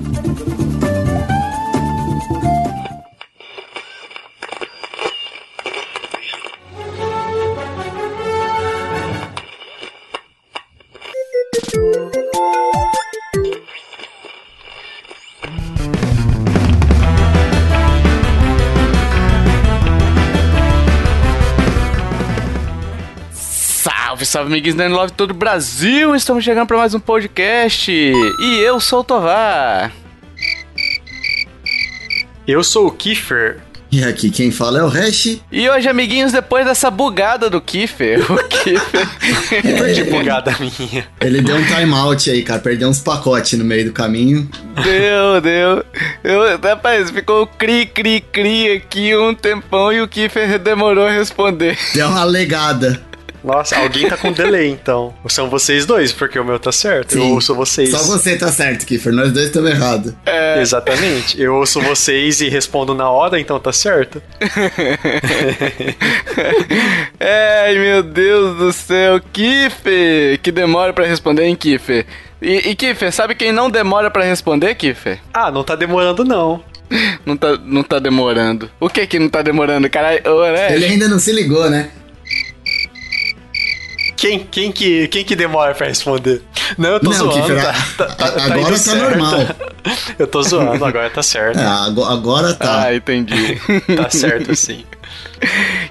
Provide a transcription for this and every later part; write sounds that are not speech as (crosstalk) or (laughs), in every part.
Thank you. Salve, amiguinhos da Love todo o Brasil! Estamos chegando para mais um podcast e eu sou o Tovar. Eu sou o Kiefer. E aqui quem fala é o Hash. E hoje, amiguinhos, depois dessa bugada do Kiefer, (laughs) o Kiefer. que bugada minha. Ele deu um timeout aí, cara. Perdeu uns pacotes no meio do caminho. Deu, deu. Eu, rapaz, ficou cri, cri, cri aqui um tempão e o Kiefer demorou a responder. Deu uma legada. Nossa, alguém tá com delay então. São vocês dois, porque o meu tá certo. Sim. Eu ouço vocês. Só você tá certo, Kiffer. Nós dois estamos errados. É... Exatamente. Eu ouço vocês e respondo na hora, então tá certo. (laughs) Ai, meu Deus do céu. Kiffer! Que demora pra responder, hein, Kiffer? E, e Kiffer, sabe quem não demora pra responder, Kiffer? Ah, não tá demorando não. (laughs) Não tá, não tá demorando. O que que não tá demorando, caralho? Né? Ele ainda não se ligou, né? Quem, quem, que, quem que demora pra responder? Não, eu tô Não, zoando. Tá, tá- tá- tá agora tá certo. normal. (laughs) Eu tô zoando, agora tá certo. É, (laughs) ago- agora tá. Ah, entendi. (laughs) Tá certo sim.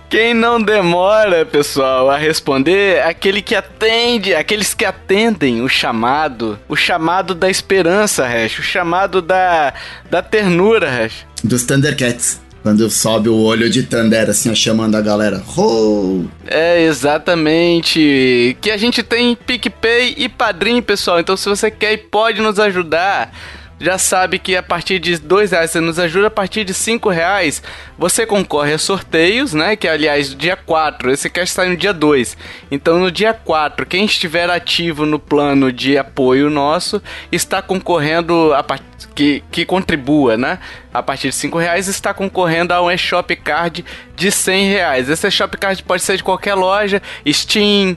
Quem não demora, pessoal, a responder é aquele que atende, aqueles que atendem o chamado, o chamado da esperança, Hash, o chamado da, da ternura, Hash. Dos Thundercats. Quando sobe o olho de Thunder, assim, chamando a galera. Ho! É, exatamente. Que a gente tem PicPay e Padrim, pessoal. Então, se você quer e pode nos ajudar, já sabe que a partir de dois reais você nos ajuda, a partir de cinco reais você concorre a sorteios, né? Que aliás, dia 4, esse cast sai no dia 2. Então, no dia 4, quem estiver ativo no plano de apoio nosso está concorrendo a partir que, que contribua, né? A partir de 5 reais está concorrendo a um eShop Card de 100 reais. Esse eShop Card pode ser de qualquer loja, Steam,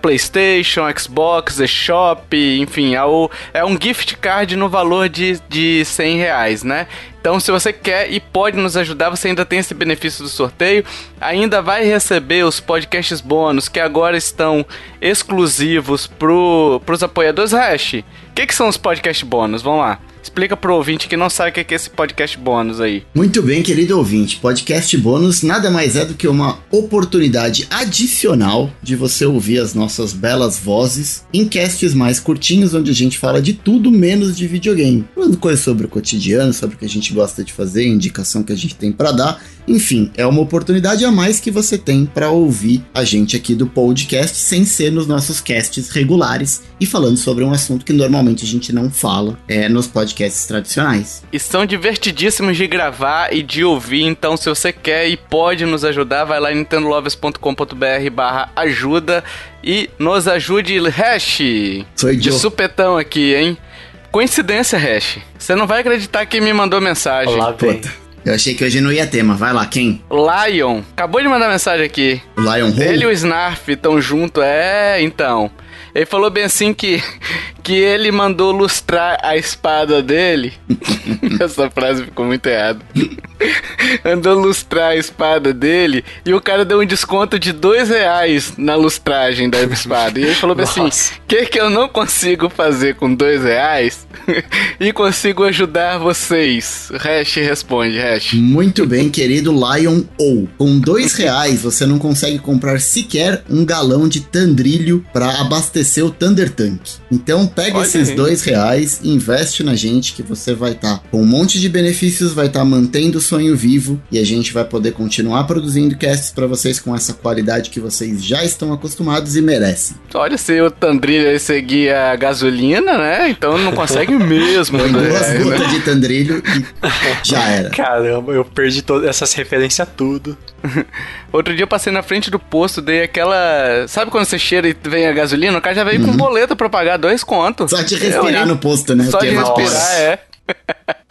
PlayStation, Xbox, eShop, enfim, é, o- é um gift card no valor de, de 100 reais, né? Então, se você quer e pode nos ajudar, você ainda tem esse benefício do sorteio. Ainda vai receber os podcasts bônus que agora estão exclusivos pro, pros apoiadores. Hash, o que, que são os podcasts bônus? Vamos lá. Explica pro ouvinte que não sabe o que é que é esse podcast bônus aí. Muito bem, querido ouvinte. Podcast bônus nada mais é do que uma oportunidade adicional de você ouvir as nossas belas vozes em casts mais curtinhos, onde a gente fala de tudo menos de videogame. Falando coisas sobre o cotidiano, sobre o que a gente gosta de fazer, indicação que a gente tem pra dar. Enfim, é uma oportunidade a mais que você tem pra ouvir a gente aqui do podcast sem ser nos nossos casts regulares e falando sobre um assunto que normalmente a gente não fala é, nos podcasts tradicionais. E são divertidíssimos de gravar e de ouvir, então se você quer e pode nos ajudar, vai lá em nintendolovers.com.br barra ajuda e nos ajude, Hash! Sou De supetão aqui, hein? Coincidência, Hash. Você não vai acreditar quem me mandou mensagem. Olá. Eu achei que hoje não ia ter, mas vai lá, quem? Lion. Acabou de mandar mensagem aqui. Lion? Ele e o Snarf estão junto, é, então. Ele falou bem assim que, que ele mandou lustrar a espada dele. (laughs) Essa frase ficou muito errada. (laughs) Mandou lustrar a espada dele e o cara deu um desconto de dois reais na lustragem da espada. E ele falou bem assim: Nossa. o que, que eu não consigo fazer com dois reais (laughs) e consigo ajudar vocês? Hash responde, Hash. Muito bem, querido Lion ou Com dois reais você não consegue comprar sequer um galão de tandrilho para abastecer o Thunder Tank. Então pega Olha esses aí. dois reais, investe na gente que você vai estar com um monte de benefícios, vai estar mantendo o sonho vivo e a gente vai poder continuar produzindo casts para vocês com essa qualidade que vocês já estão acostumados e merecem. Olha, se o Tandrilha aí seguir a gasolina, né? Então não consegue (laughs) mesmo. Põe né? duas gotas de tandrilho e (laughs) já era. Caramba, eu perdi todas essas referências tudo. (laughs) Outro dia eu passei na frente do posto, dei aquela. Sabe quando você cheira e vem a gasolina? O cara já veio com boleto pra pagar dois contos. Só de Eu, respirar hein? no posto, né? Só de respirar, nossa. é. (laughs)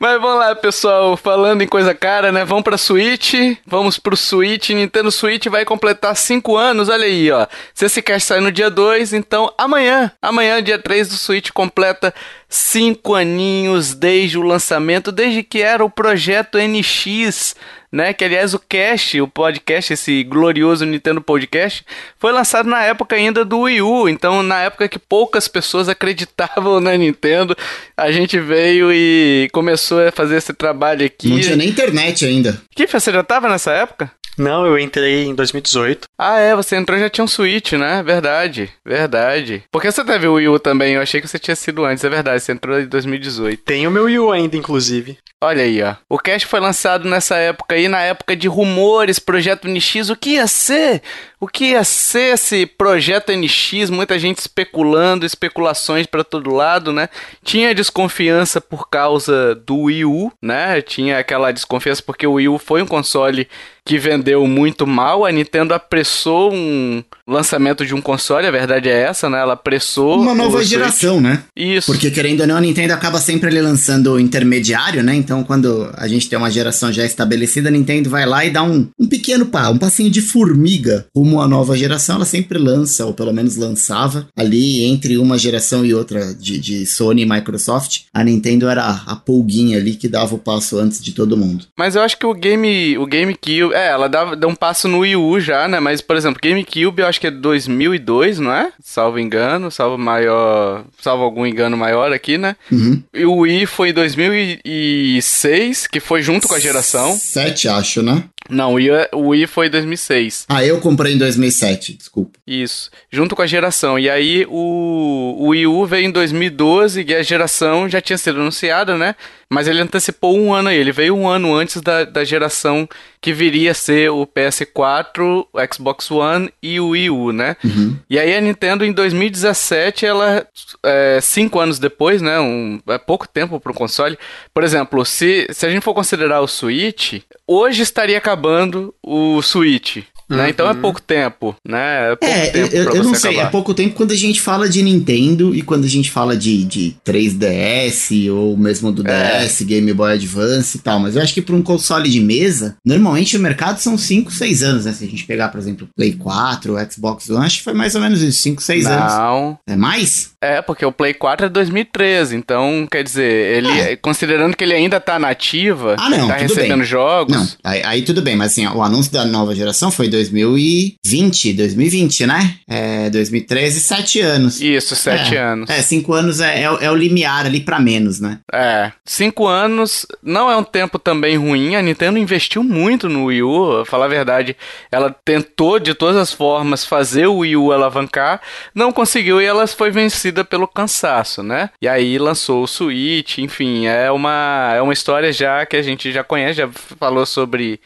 Mas vamos lá, pessoal. Falando em coisa cara, né? Vamos pra Switch. Vamos pro Switch. Nintendo Switch vai completar 5 anos. Olha aí, ó. Se esse cast sair no dia 2, então amanhã, amanhã, dia 3 do Switch, completa cinco aninhos desde o lançamento, desde que era o projeto NX, né? Que aliás o cast, o podcast, esse glorioso Nintendo Podcast, foi lançado na época ainda do Wii U. Então, na época que poucas pessoas (laughs) acreditavam na Nintendo, a gente veio e começou a fazer esse trabalho aqui. Não tinha nem internet ainda. Que você já tava nessa época? Não, eu entrei em 2018. Ah, é, você entrou e já tinha um Switch, né? Verdade, verdade. Porque você teve o Wii U também, eu achei que você tinha sido antes, é verdade, você entrou em 2018. Tem o meu Wii U ainda, inclusive. Olha aí, ó. O cast foi lançado nessa época aí, na época de rumores, projeto NX, o que ia ser? O que ia ser esse projeto NX? Muita gente especulando, especulações para todo lado, né? Tinha desconfiança por causa do Wii U, né? Tinha aquela desconfiança porque o Wii U foi um console que vendeu muito mal. A Nintendo apressou um lançamento de um console, a verdade é essa, né? Ela apressou. Uma nova geração, né? Isso. Porque querendo ou não, a Nintendo acaba sempre ali lançando o intermediário, né? Então, quando a gente tem uma geração já estabelecida, a Nintendo vai lá e dá um, um pequeno pá, um passinho de formiga rumo à nova geração. Ela sempre lança, ou pelo menos lançava, ali entre uma geração e outra de, de Sony e Microsoft. A Nintendo era a, a pulguinha ali que dava o passo antes de todo mundo. Mas eu acho que o Game, o GameCube, é, ela dá, dá um passo no Wii U já, né? Mas, por exemplo, GameCube eu acho que é 2002, não é? Salvo engano, salvo maior, salvo algum engano maior aqui, né? Uhum. E o Wii foi em 2006, que foi junto com a geração. Sete, acho, né? Não, o Wii, o Wii foi em 2006. Ah, eu comprei em 2007, desculpa. Isso, junto com a geração. E aí o, o Wii U veio em 2012 e a geração já tinha sido anunciada, né? Mas ele antecipou um ano aí. Ele veio um ano antes da, da geração que viria a ser o PS4, o Xbox One e o Wii U, né? Uhum. E aí a Nintendo em 2017, ela, é, cinco anos depois, né? Um, é pouco tempo para o console. Por exemplo, se, se a gente for considerar o Switch, hoje estaria acabando o Switch. Né? Então é pouco tempo, né? É pouco É, tempo eu, eu não sei, acabar. é pouco tempo quando a gente fala de Nintendo e quando a gente fala de, de 3DS ou mesmo do É. DS, Game Boy Advance e tal, mas eu acho que para um console de mesa, normalmente o mercado são 5, 6 anos, né? Se a gente pegar, por exemplo, Play 4, o Xbox One, acho que foi mais ou menos isso, 5, 6 anos. Não, É mais? é, porque o Play 4 é 2013, então, quer dizer, ele, considerando que ele ainda tá na ativa, Ah, não, tá tudo recebendo bem. jogos, Não, aí, aí tudo bem, mas assim, ó, o anúncio da nova geração foi 2020, 2020, né? É, 2013, 7 anos. isso, sete É, anos. É, 5 anos é, é, o- é o limiar ali pra menos, né? É, cinco anos não é um tempo também ruim. A Nintendo investiu muito no Wii U. Falar a verdade, ela tentou de todas as formas fazer o Wii U alavancar, não conseguiu e ela foi vencida pelo cansaço, né? E aí lançou o Switch, enfim, é uma, é uma história já que a gente já conhece, já falou sobre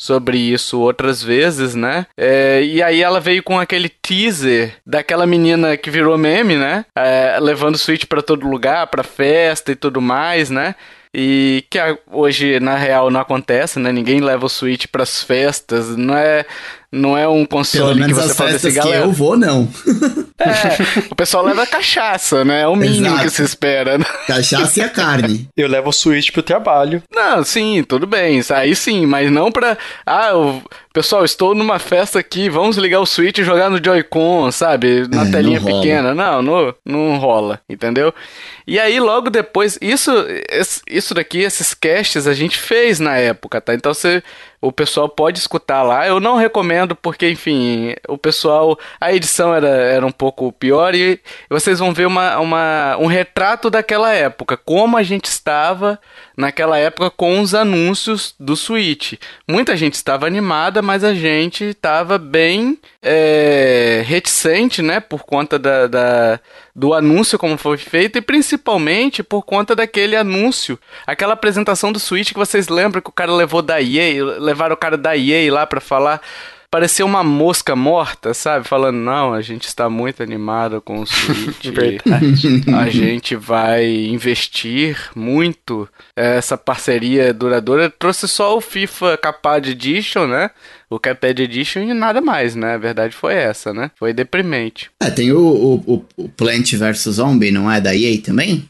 sobre isso outras vezes, né? É, e aí ela veio com aquele teaser daquela menina que virou meme, né? É, levando Switch pra todo lugar, pra festa e tudo mais, né? E que hoje, na real, não acontece, né? Ninguém leva o Switch pras festas, não é, não é um Pelo console que menos você as fala festas assim, que galera. eu vou, não. É, o pessoal leva cachaça, né? É o mínimo Exato. que se espera, né? Cachaça e a carne. Eu levo o Switch pro trabalho. Não, sim, tudo bem, isso aí sim, mas não pra. Ah, eu- pessoal, estou numa festa aqui, vamos ligar o Switch e jogar no Joy-Con, sabe? Na É, telinha não pequena. Não, não, não rola, entendeu? E aí, logo depois, isso, isso daqui, esses casts a gente fez na época, tá? Então você. O pessoal pode escutar lá. Eu não recomendo porque, enfim, o pessoal. A edição era, era um pouco pior e vocês vão ver uma, uma, um retrato daquela época. Como a gente estava naquela época com os anúncios do Switch. Muita gente estava animada, mas a gente estava bem é, reticente, né? Por conta da, da- do anúncio como foi feito e principalmente por conta daquele anúncio, aquela apresentação do Switch que vocês lembram que o cara levou da EA, levaram o cara da EA lá pra falar. Parecia uma mosca morta, sabe? Falando, não, a gente está muito animado com o (laughs) Switch. Verdade. a gente vai investir muito essa parceria duradoura. Trouxe só o FIFA Capad Edition, né? O Capad Edition e nada mais, né? A verdade foi essa, né? Foi deprimente. É, tem o, o, o- Plant vs Zombie, não é da EA também?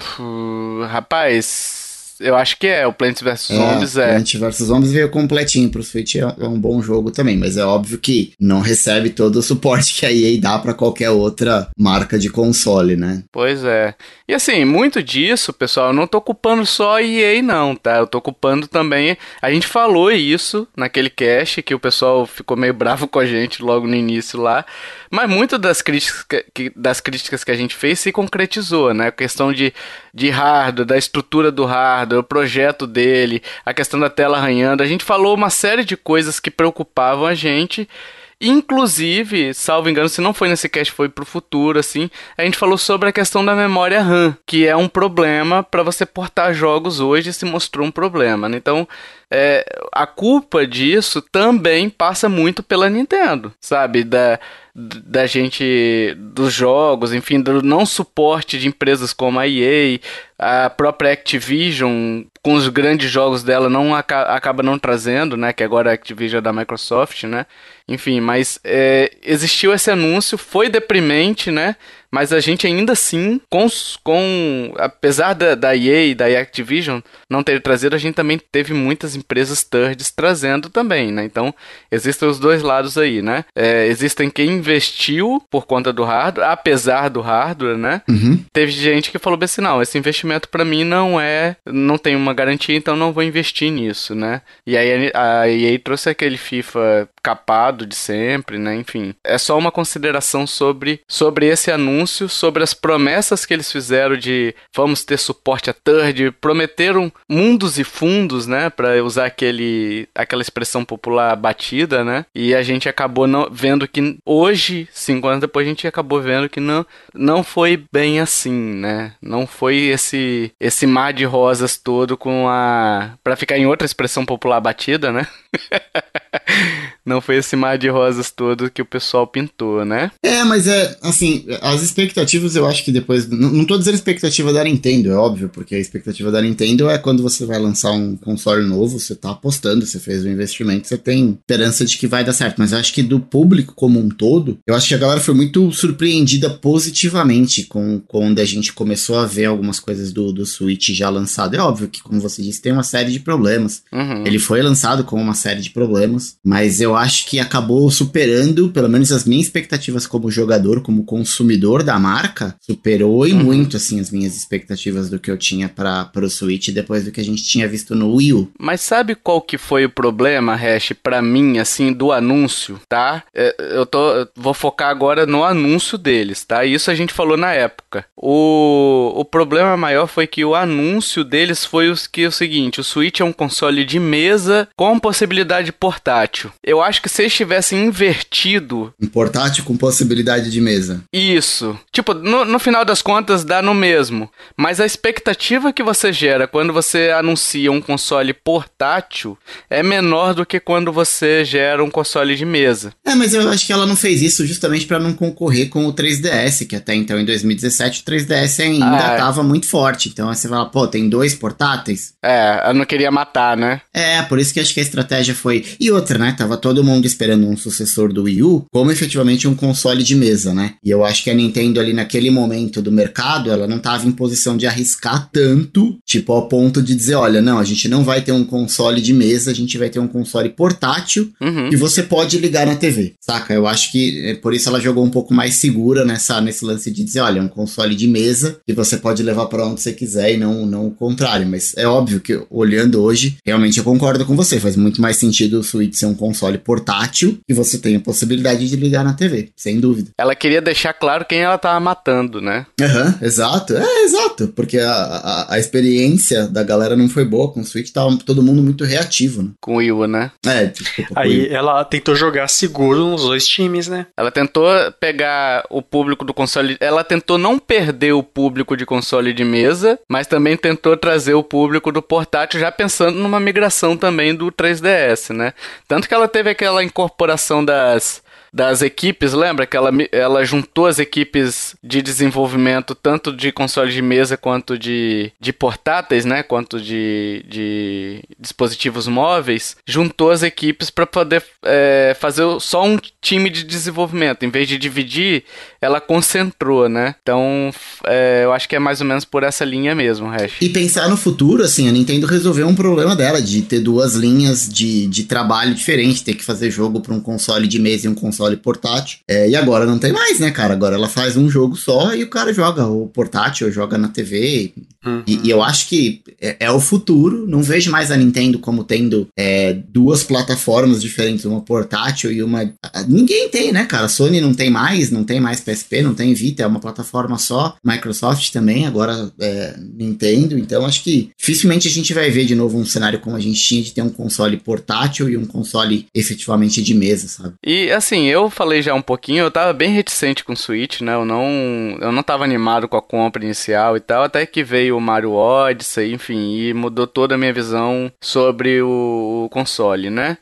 Fu- rapaz, Eu acho que é, o Plants vs É, Zombies é. Plants vs Zombies veio completinho pro Switch, é, é um bom jogo também, mas é óbvio que não recebe todo o suporte que a EA dá pra qualquer outra marca de console, né? Pois é. E assim, muito disso, pessoal, eu não tô culpando só a EA não, tá? Eu tô culpando também, a gente falou isso naquele cast que o pessoal ficou meio bravo (laughs) com a gente logo no início lá, mas muito das críticas que, das críticas que a gente fez se concretizou, né? A questão de, de hardware, da estrutura do hardware, o projeto dele, a questão da tela arranhando. A gente falou uma série de coisas que preocupavam a gente. Inclusive, salvo engano, se não foi nesse cast, foi pro futuro, assim, a gente falou sobre a questão da memória RAM, que é um problema para você portar jogos hoje se mostrou um problema, né? Então, é, a culpa disso também passa muito pela Nintendo, sabe? Da, da gente, dos jogos, enfim, do não suporte de empresas como a EA, a própria Activision, com os grandes jogos dela, não acaba não trazendo, né? Que agora a Activision é da Microsoft, né? Enfim, mas é, existiu esse anúncio, foi deprimente, né? Mas a gente ainda assim, com, com apesar da, da EA e da Activision não ter trazido, a gente também teve muitas empresas thirds trazendo também, né? Então, existem os dois lados aí, né? É, existem quem investiu por conta do hardware, apesar do hardware, né? Uhum. Teve gente que falou assim, não, esse investimento para mim não é, não tem uma garantia, então não vou investir nisso, né? E aí a EA trouxe aquele FIFA capado de sempre, né? Enfim, é só uma consideração sobre, sobre esse anúncio, sobre as promessas que eles fizeram de vamos ter suporte a third, prometeram mundos e fundos, né? Para usar aquele, aquela expressão popular batida, né? E a gente acabou não, vendo que hoje, cinco anos depois, a gente acabou vendo que não, não foi bem assim, né? Não foi esse esse mar de rosas todo com a para ficar em outra expressão popular batida, né? (laughs) não foi esse mar de rosas todo que o pessoal pintou, né? É, mas é, assim, as expectativas eu acho que depois. Não, não tô dizendo expectativa da Nintendo, é óbvio, porque a expectativa da Nintendo é quando você vai lançar um console novo, você tá apostando, você fez um investimento, você tem esperança de que vai dar certo. Mas eu acho que do público como um todo, eu acho que a galera foi muito surpreendida positivamente com quando a gente começou a ver algumas coisas do, do Switch já lançado. É óbvio que, como você disse, tem uma série de problemas. Uhum. Ele foi lançado com uma série de problemas, mas eu acho que acabou superando, pelo menos as minhas expectativas como jogador, como consumidor da marca, superou e Uhum. muito assim as minhas expectativas do que eu tinha para o Switch depois do que a gente tinha visto no Wii U. Mas sabe qual que foi o problema, Hash, pra mim, assim, do anúncio, tá? É, Eu tô, eu vou focar agora no anúncio deles, tá? Isso a gente falou na época. O, o problema maior foi que o anúncio deles foi os que o seguinte, o Switch é um console de mesa com possibilidade portátil. Eu acho que se eles tivessem invertido Um portátil com possibilidade de mesa. isso. Tipo, no, no final das contas dá no mesmo. Mas a expectativa que você gera quando você anuncia um console portátil é menor do que quando você gera um console de mesa. É, mas eu acho que ela não fez isso justamente para não concorrer com o 3DS, que até então em 2017 o 3DS ainda Ah, é. tava muito forte. Então aí você fala, pô, tem dois portáteis? É, eu não queria matar, né? É, por isso que acho que a estratégia foi. E outra, né? Tava todo mundo esperando um sucessor do Wii U como efetivamente um console de mesa, né? E eu acho que a Nintendo ali naquele momento do mercado, ela não tava em posição de arriscar tanto, tipo, ao ponto de dizer: olha, não, a gente não vai ter um console de mesa, a gente vai ter um console portátil Uhum. que você pode ligar na TV, saca? Eu acho que é por isso ela jogou um pouco mais segura nessa, nesse lance de dizer, olha, é um console de mesa que você pode levar para onde você quiser e não, não o contrário. Mas é óbvio que olhando hoje, realmente eu concordo com você. Faz muito mais sentido o Switch ser um console portátil e você tem a possibilidade de ligar na TV, sem dúvida. Ela queria deixar claro quem ela tava matando, né? Aham, exato. É, exato. Porque a, a, a experiência da galera não foi boa com o Switch, tava todo mundo muito reativo, né? Com o U, né? É, desculpa. Aí ela tentou jogar seguro nos dois times, né? Ela tentou pegar o público do console. Ela tentou não perder o público de console de mesa, mas também tentou trazer o público do portátil, já pensando numa migração também do 3DS, né? Tanto que ela teve aquela incorporação das. Das equipes, lembra que ela, ela juntou as equipes de desenvolvimento tanto de console de mesa quanto de, de portáteis, né? Quanto de, de dispositivos móveis, juntou as equipes para poder é, fazer só um time de desenvolvimento. Em vez de dividir, ela concentrou, né? Então, é, eu acho que é mais ou menos por essa linha mesmo, Hash. E pensar no futuro, assim, a Nintendo resolveu um problema dela de ter duas linhas de, de trabalho diferentes, ter que fazer jogo para um console de mesa e um console portátil. É, e agora não tem mais, né, cara? Agora ela faz um jogo só e o cara joga o portátil, ou joga na TV. Uhum. E, e, eu acho que é, é, o futuro. Não vejo mais a Nintendo como tendo é, duas plataformas diferentes, uma portátil e uma. Ninguém tem, né, cara? A Sony não tem mais, não tem mais PSP, não tem Vita, é uma plataforma só. Microsoft também, agora é, Nintendo. Então acho que dificilmente a gente vai ver de novo um cenário como a gente tinha de ter um console portátil e um console efetivamente de mesa, sabe? E assim, eu falei já um pouquinho, eu tava bem reticente com o Switch, né? Eu não, eu não tava animado com a compra inicial e tal, até que veio o Mario Odyssey, enfim, e mudou toda a minha visão sobre o console, né?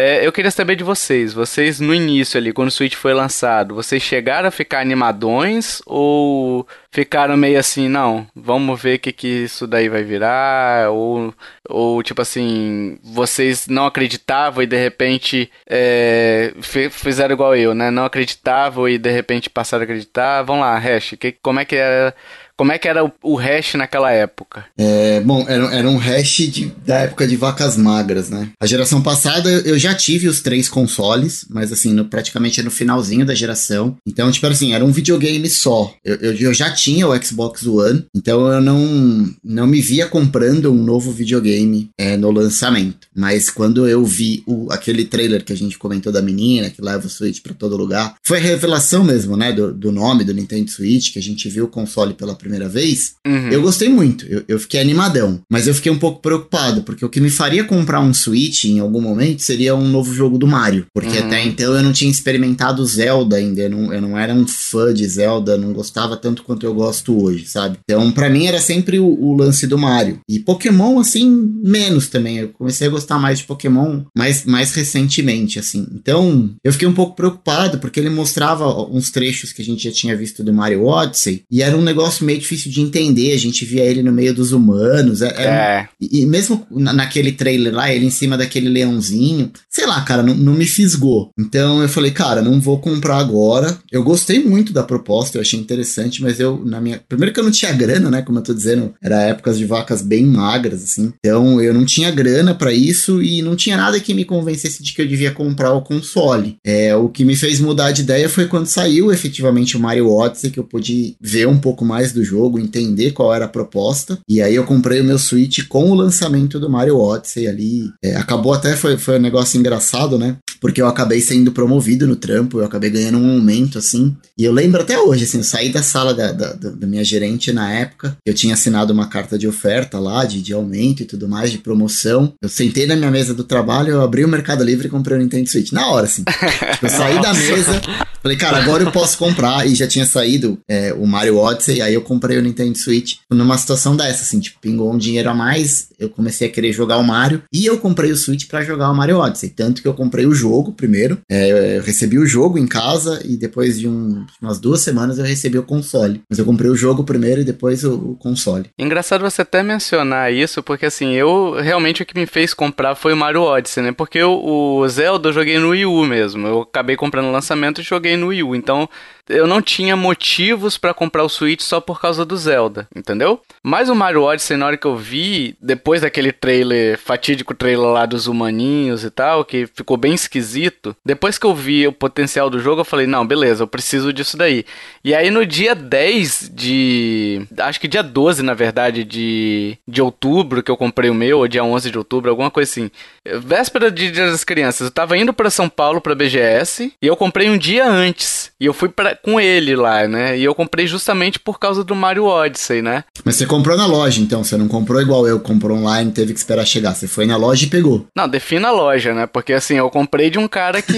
É, eu queria saber de vocês. Vocês, no início ali, quando o Switch foi lançado, vocês chegaram a ficar animadões ou ficaram meio assim, não, vamos ver o que, que isso daí vai virar? Ou, ou tipo assim, vocês não acreditavam e de repente é, fizeram igual eu, né? Não acreditavam e de repente passaram a acreditar. Vamos lá, Hash, que, como é que era como é que era o, hash naquela época? É, bom, era, era um hash de, da época de vacas magras, né? A geração passada eu já tive os três consoles, mas assim, no, praticamente no finalzinho da geração. Então, tipo assim, era um videogame só. Eu, eu, eu, já tinha o Xbox One, então eu não, não me via comprando um novo videogame é, no lançamento. Mas quando eu vi o, aquele trailer que a gente comentou da menina, que leva o Switch para todo lugar, foi a revelação mesmo, né? Do, do nome do Nintendo Switch, que a gente viu o console pela primeira primeira vez, uhum. eu gostei muito. Eu, eu, fiquei animadão. Mas eu fiquei um pouco preocupado, porque o que me faria comprar um Switch em algum momento seria um novo jogo do Mario. Porque uhum. até então eu não tinha experimentado Zelda ainda. Eu não, eu não era um fã de Zelda, não gostava tanto quanto eu gosto hoje, sabe? Então, para mim era sempre o, o, lance do Mario. E Pokémon, assim, menos também. Eu comecei a gostar mais de Pokémon mais, mais recentemente, assim. Então, eu fiquei um pouco preocupado, porque ele mostrava uns trechos que a gente já tinha visto do Mario Odyssey. E era um negócio meio difícil de entender. A gente via ele no meio dos humanos. É, é. é. E, e, mesmo naquele trailer lá, ele em cima daquele leãozinho, sei lá, cara, não, não me fisgou. Então eu falei, cara, não vou comprar agora. Eu gostei muito da proposta, eu achei interessante, mas eu, na minha. Primeiro que eu não tinha grana, né? Como eu tô dizendo, era épocas de vacas bem magras, assim. Então eu não tinha grana para isso e não tinha nada que me convencesse de que eu devia comprar o console. É, o que me fez mudar de ideia foi quando saiu efetivamente o Mario Odyssey, que eu pude ver um pouco mais do jogo, entender qual era a proposta. E aí eu comprei o meu Switch com o lançamento do Mario Odyssey ali. É, acabou até, foi, foi um negócio engraçado, né? Porque eu acabei sendo promovido no trampo, eu acabei ganhando um aumento, assim. E eu lembro até hoje, assim, eu saí da sala da, da, da minha gerente na época, eu tinha assinado uma carta de oferta lá, de, de aumento e tudo mais, de promoção. Eu sentei na minha mesa do trabalho, eu abri o Mercado Livre e comprei o Nintendo Switch. Na hora, assim. (laughs) eu saí da mesa, falei, cara, agora eu posso comprar. E já tinha saído é, o Mario Odyssey, aí eu comprei o Nintendo Switch numa situação dessa, assim, tipo, pingou um dinheiro a mais, eu comecei a querer jogar o Mario, e eu comprei o Switch para jogar o Mario Odyssey. Tanto que eu comprei o jogo primeiro, é, eu recebi o jogo em casa, e depois de um, umas duas semanas eu recebi o console. Mas eu comprei o jogo primeiro e depois o, o console. Engraçado você até mencionar isso, porque assim, eu realmente o que me fez comprar foi o Mario Odyssey, né? Porque eu, o Zelda eu joguei no Wii U mesmo. Eu acabei comprando o lançamento e joguei no Wii U. Então eu não tinha motivos para comprar o Switch só por causa do Zelda, entendeu? Mas o Mario Odyssey, na hora que eu vi, depois daquele trailer, fatídico trailer lá dos humaninhos e tal, que ficou bem esquisito, depois que eu vi o potencial do jogo, eu falei, não, beleza, eu preciso disso daí. E aí no dia 10 de... acho que dia 12, na verdade, de, de outubro, que eu comprei o meu, ou dia 11 de outubro, alguma coisa assim. Véspera de Dia das Crianças, eu tava indo para São Paulo, pra BGS, e eu comprei um dia antes. E eu fui pra, com ele lá, né? E eu comprei justamente por causa do Mario Odyssey, né? Mas você comprou na loja, então? Você não comprou igual eu, comprou online, teve que esperar chegar. Você foi na loja e pegou. Não, defina a loja, né? Porque assim, eu comprei de um cara que.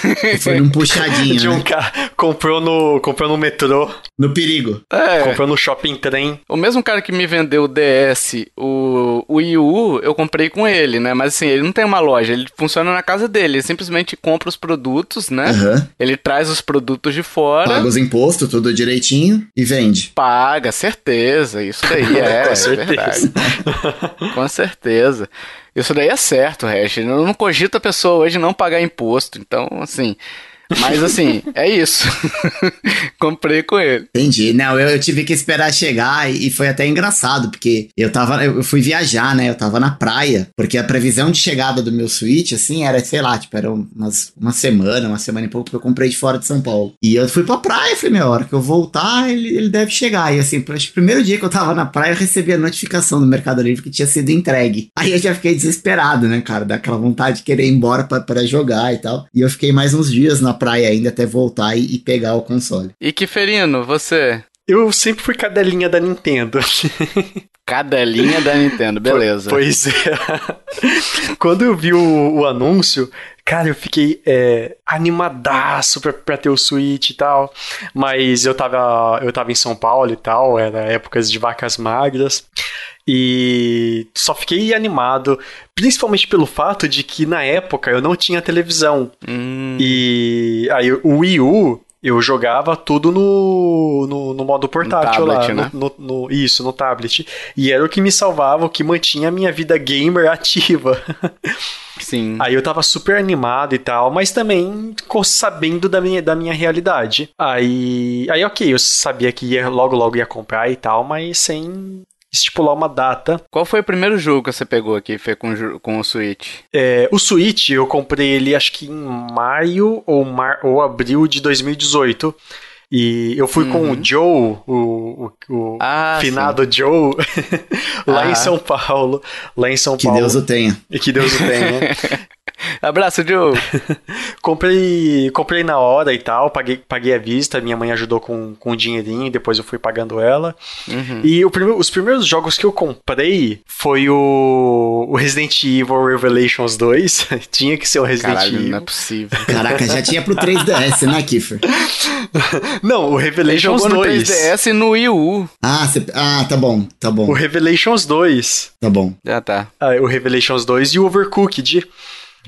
(laughs) foi num puxadinho. (laughs) de um né? cara. Comprou no, comprou no metrô. No perigo. É. Comprou no shopping trem. O mesmo cara que me vendeu o DS, o, o Wii U, eu comprei com ele, né? Mas assim, ele não tem uma loja, ele funciona na casa dele. Ele simplesmente compra os produtos, né? Aham. Ele traz os produtos de fora. Paga os impostos, tudo direitinho e vende. Paga, certeza. Isso daí (laughs) é, Com é certeza. verdade. (laughs) Com certeza. Isso daí é certo, Hash. Não, não cogita a pessoa hoje não pagar imposto. Então, assim. Mas assim, é isso. (laughs) Comprei com ele. Entendi. Não, eu, eu tive que esperar chegar e, e foi até engraçado, porque eu tava. Eu fui viajar, né? Eu tava na praia, porque a previsão de chegada do meu Switch, assim, era, sei lá, tipo, era umas, uma semana, uma semana e pouco, porque eu comprei de fora de São Paulo. E eu fui pra praia, falei, meu, hora que eu voltar, ele, ele deve chegar. E assim, acho que o primeiro dia que eu tava na praia, eu recebi a notificação do Mercado Livre que tinha sido entregue. Aí eu já fiquei desesperado, né, cara? Daquela vontade de querer ir embora pra jogar e tal. E eu fiquei mais uns dias na praia ainda até voltar e, e pegar o console. E Kiferino, você? Eu sempre fui cadelinha da Nintendo. (laughs) Cadelinha da Nintendo, (laughs) beleza. Pois é. (laughs) Quando eu vi o, o anúncio, cara, eu fiquei é, animadaço pra, pra ter o Switch e tal. Mas eu tava, eu tava em São Paulo e tal, era épocas de vacas magras. E só fiquei animado, principalmente pelo fato de que na época eu não tinha televisão. Hum, E aí o Wii U eu jogava tudo no, no, no modo portátil tablet, lá. né? No, no- no- isso, no tablet. E era o que me salvava, o que mantinha a minha vida gamer (laughs) ativa. sim. Aí eu tava super animado e tal, mas também sabendo da minha, da minha realidade. Aí, aí ok, eu sabia que ia, logo logo ia comprar e tal, mas sem estipular uma data. Qual foi o primeiro jogo que você pegou aqui, Fê, com, com o Switch? É, o Switch eu comprei ele acho que em maio ou, mar, ou abril de 2018. E eu fui com o Joe, o, o, o Ah, finado Joe, (laughs) lá Ah. em São Paulo. Lá em São Que Paulo. Deus o tenha. E que Deus o tenha. (laughs) Abraço, Joe. (laughs) comprei, comprei na hora e tal, paguei, paguei à vista, minha mãe ajudou com, com um dinheirinho, depois eu fui pagando ela. Uhum. E o primeiro- os primeiros jogos que eu comprei foi o, o Resident Evil Revelations 2. (laughs) Tinha que ser o Resident Caralho, Evil. não é possível. Caraca, já tinha pro 3DS, né, Kiffer? (laughs) Não, o Revelations jogou no 2. 3DS e no Wii U. Ah, cê- ah, tá bom, tá bom, O Revelations 2. tá bom. Já tá. Ah, o Revelations 2 e o Overcooked.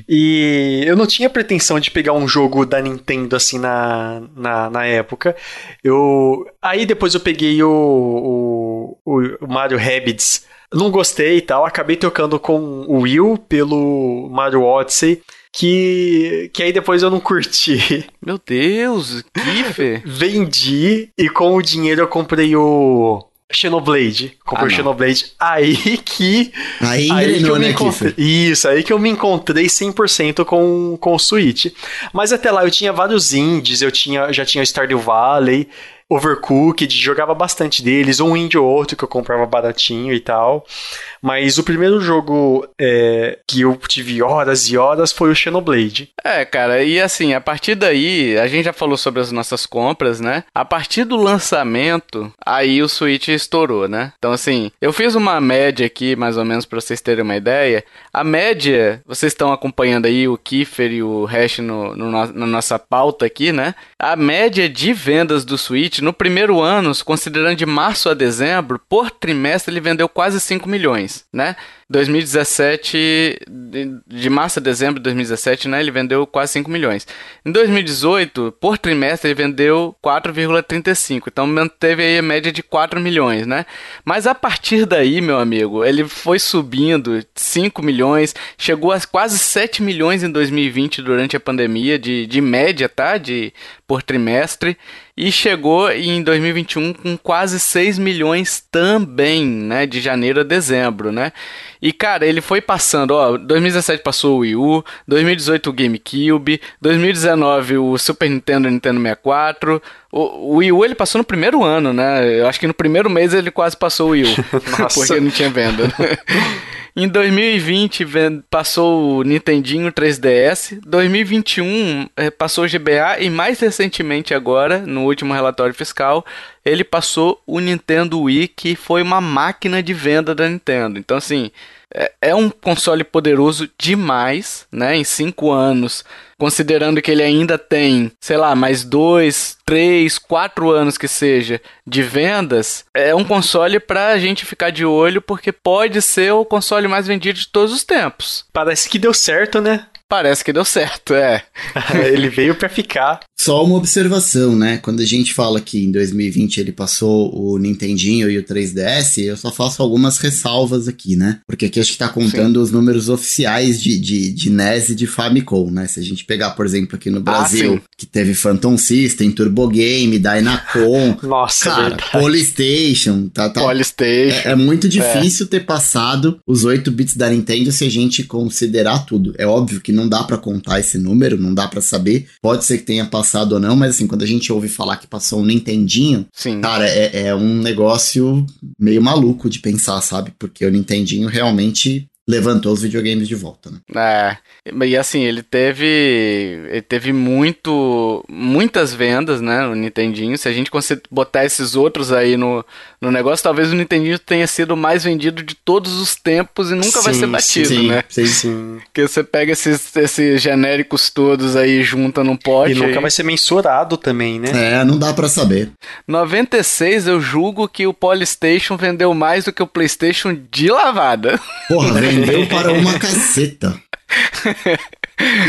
E eu não tinha pretensão de pegar um jogo da Nintendo assim na, na, na época. Eu Aí depois eu peguei o, o, o Mario Rabbids. Não gostei e tal. Acabei trocando com o Will pelo Mario Odyssey. Que, que aí depois eu não curti. Meu Deus, que? (laughs) Vendi e com o dinheiro eu comprei o Xenoblade. Comprei Ah, o. Xenoblade. Aí que Aí Aí que eu me né, encontrei, isso, aí que eu me encontrei 100% com, com o Switch. Mas até lá eu tinha vários indies, eu tinha, já tinha Stardew Valley, Overcooked, jogava bastante deles, um indie ou outro que eu comprava baratinho e tal. Mas o primeiro jogo é, que eu tive horas e horas foi o Xenoblade. É, cara, e assim, a partir daí, a gente já falou sobre as nossas compras, né? A partir do lançamento, aí o Switch estourou, né? Então, assim, eu fiz uma média aqui, mais ou menos, pra vocês terem uma ideia. A média, vocês estão acompanhando aí o Kiefer e o Hash no, no na nossa pauta aqui, né? A média de vendas do Switch, no primeiro ano, considerando de março a dezembro, por trimestre ele vendeu quase 5 milhões, né? 2017, de, de março a dezembro de 2017, né, ele vendeu quase 5 milhões. Em 2018, por trimestre, ele vendeu 4,35. Então manteve aí a média de 4 milhões, né? Mas a partir daí, meu amigo, ele foi subindo 5 milhões, chegou a quase 7 milhões em 2020 durante a pandemia, de, de média, tá? De, por trimestre. E chegou em 2021 com quase 6 milhões também, né? De janeiro a dezembro, né? E, cara, ele foi passando, ó, 2017 passou o Wii U, 2018 o GameCube, 2019 o Super Nintendo e Nintendo 64, o, o Wii U ele passou no primeiro ano, né? Eu acho que no primeiro mês ele quase passou o Wii U, (laughs) Nossa. porque não tinha venda. né? (laughs) Em 2020 ven- passou o Nintendinho 3DS, 2021 eh, passou o GBA e mais recentemente agora, no último relatório fiscal, ele passou o Nintendo Wii, que foi uma máquina de venda da Nintendo. Então assim, é, é um console poderoso demais, né? Em cinco anos, considerando que ele ainda tem, sei lá, mais dois, três, quatro anos que seja de vendas, é um console pra gente ficar de olho, porque pode ser o console mais vendido de todos os tempos. Parece que deu certo, né? Parece que deu certo, é. (laughs) ele veio para ficar. Só uma observação, né? Quando a gente fala que em 2020 ele passou o Nintendinho e o 3DS, eu só faço algumas ressalvas aqui, né? Porque aqui acho que tá contando Sim. os números oficiais de, de, de NES e de Famicom, né? Se a gente pegar, por exemplo, aqui no ah, Brasil, ah, que teve Phantom System, Turbo Game, Dynacon, (laughs) Nossa, cara, verdade. Polystation, tá, tá. Polystation. É, é muito difícil é. ter passado os 8 bits da Nintendo se a gente considerar tudo. É óbvio que não não dá para contar esse número, não dá para saber. Pode ser que tenha passado ou não, mas assim, quando a gente ouve falar que passou um Nintendinho, Sim. cara, é, é um negócio meio maluco de pensar, sabe? Porque o Nintendinho realmente levantou os videogames de volta, né? É, e assim, ele teve ele teve muito muitas vendas, né, no Nintendinho. Se a gente botar esses outros aí no, no negócio, talvez o Nintendinho tenha sido o mais vendido de todos os tempos e nunca sim, vai ser batido, sim, né? Sim, (laughs) sim. Porque você pega esses, esses genéricos todos aí junta num pote. E nunca vai ser mensurado também, né? É, não dá para saber. 96 eu julgo que o Polystation vendeu mais do que o PlayStation de lavada. Porra, (laughs) vendeu para uma (laughs) caceta.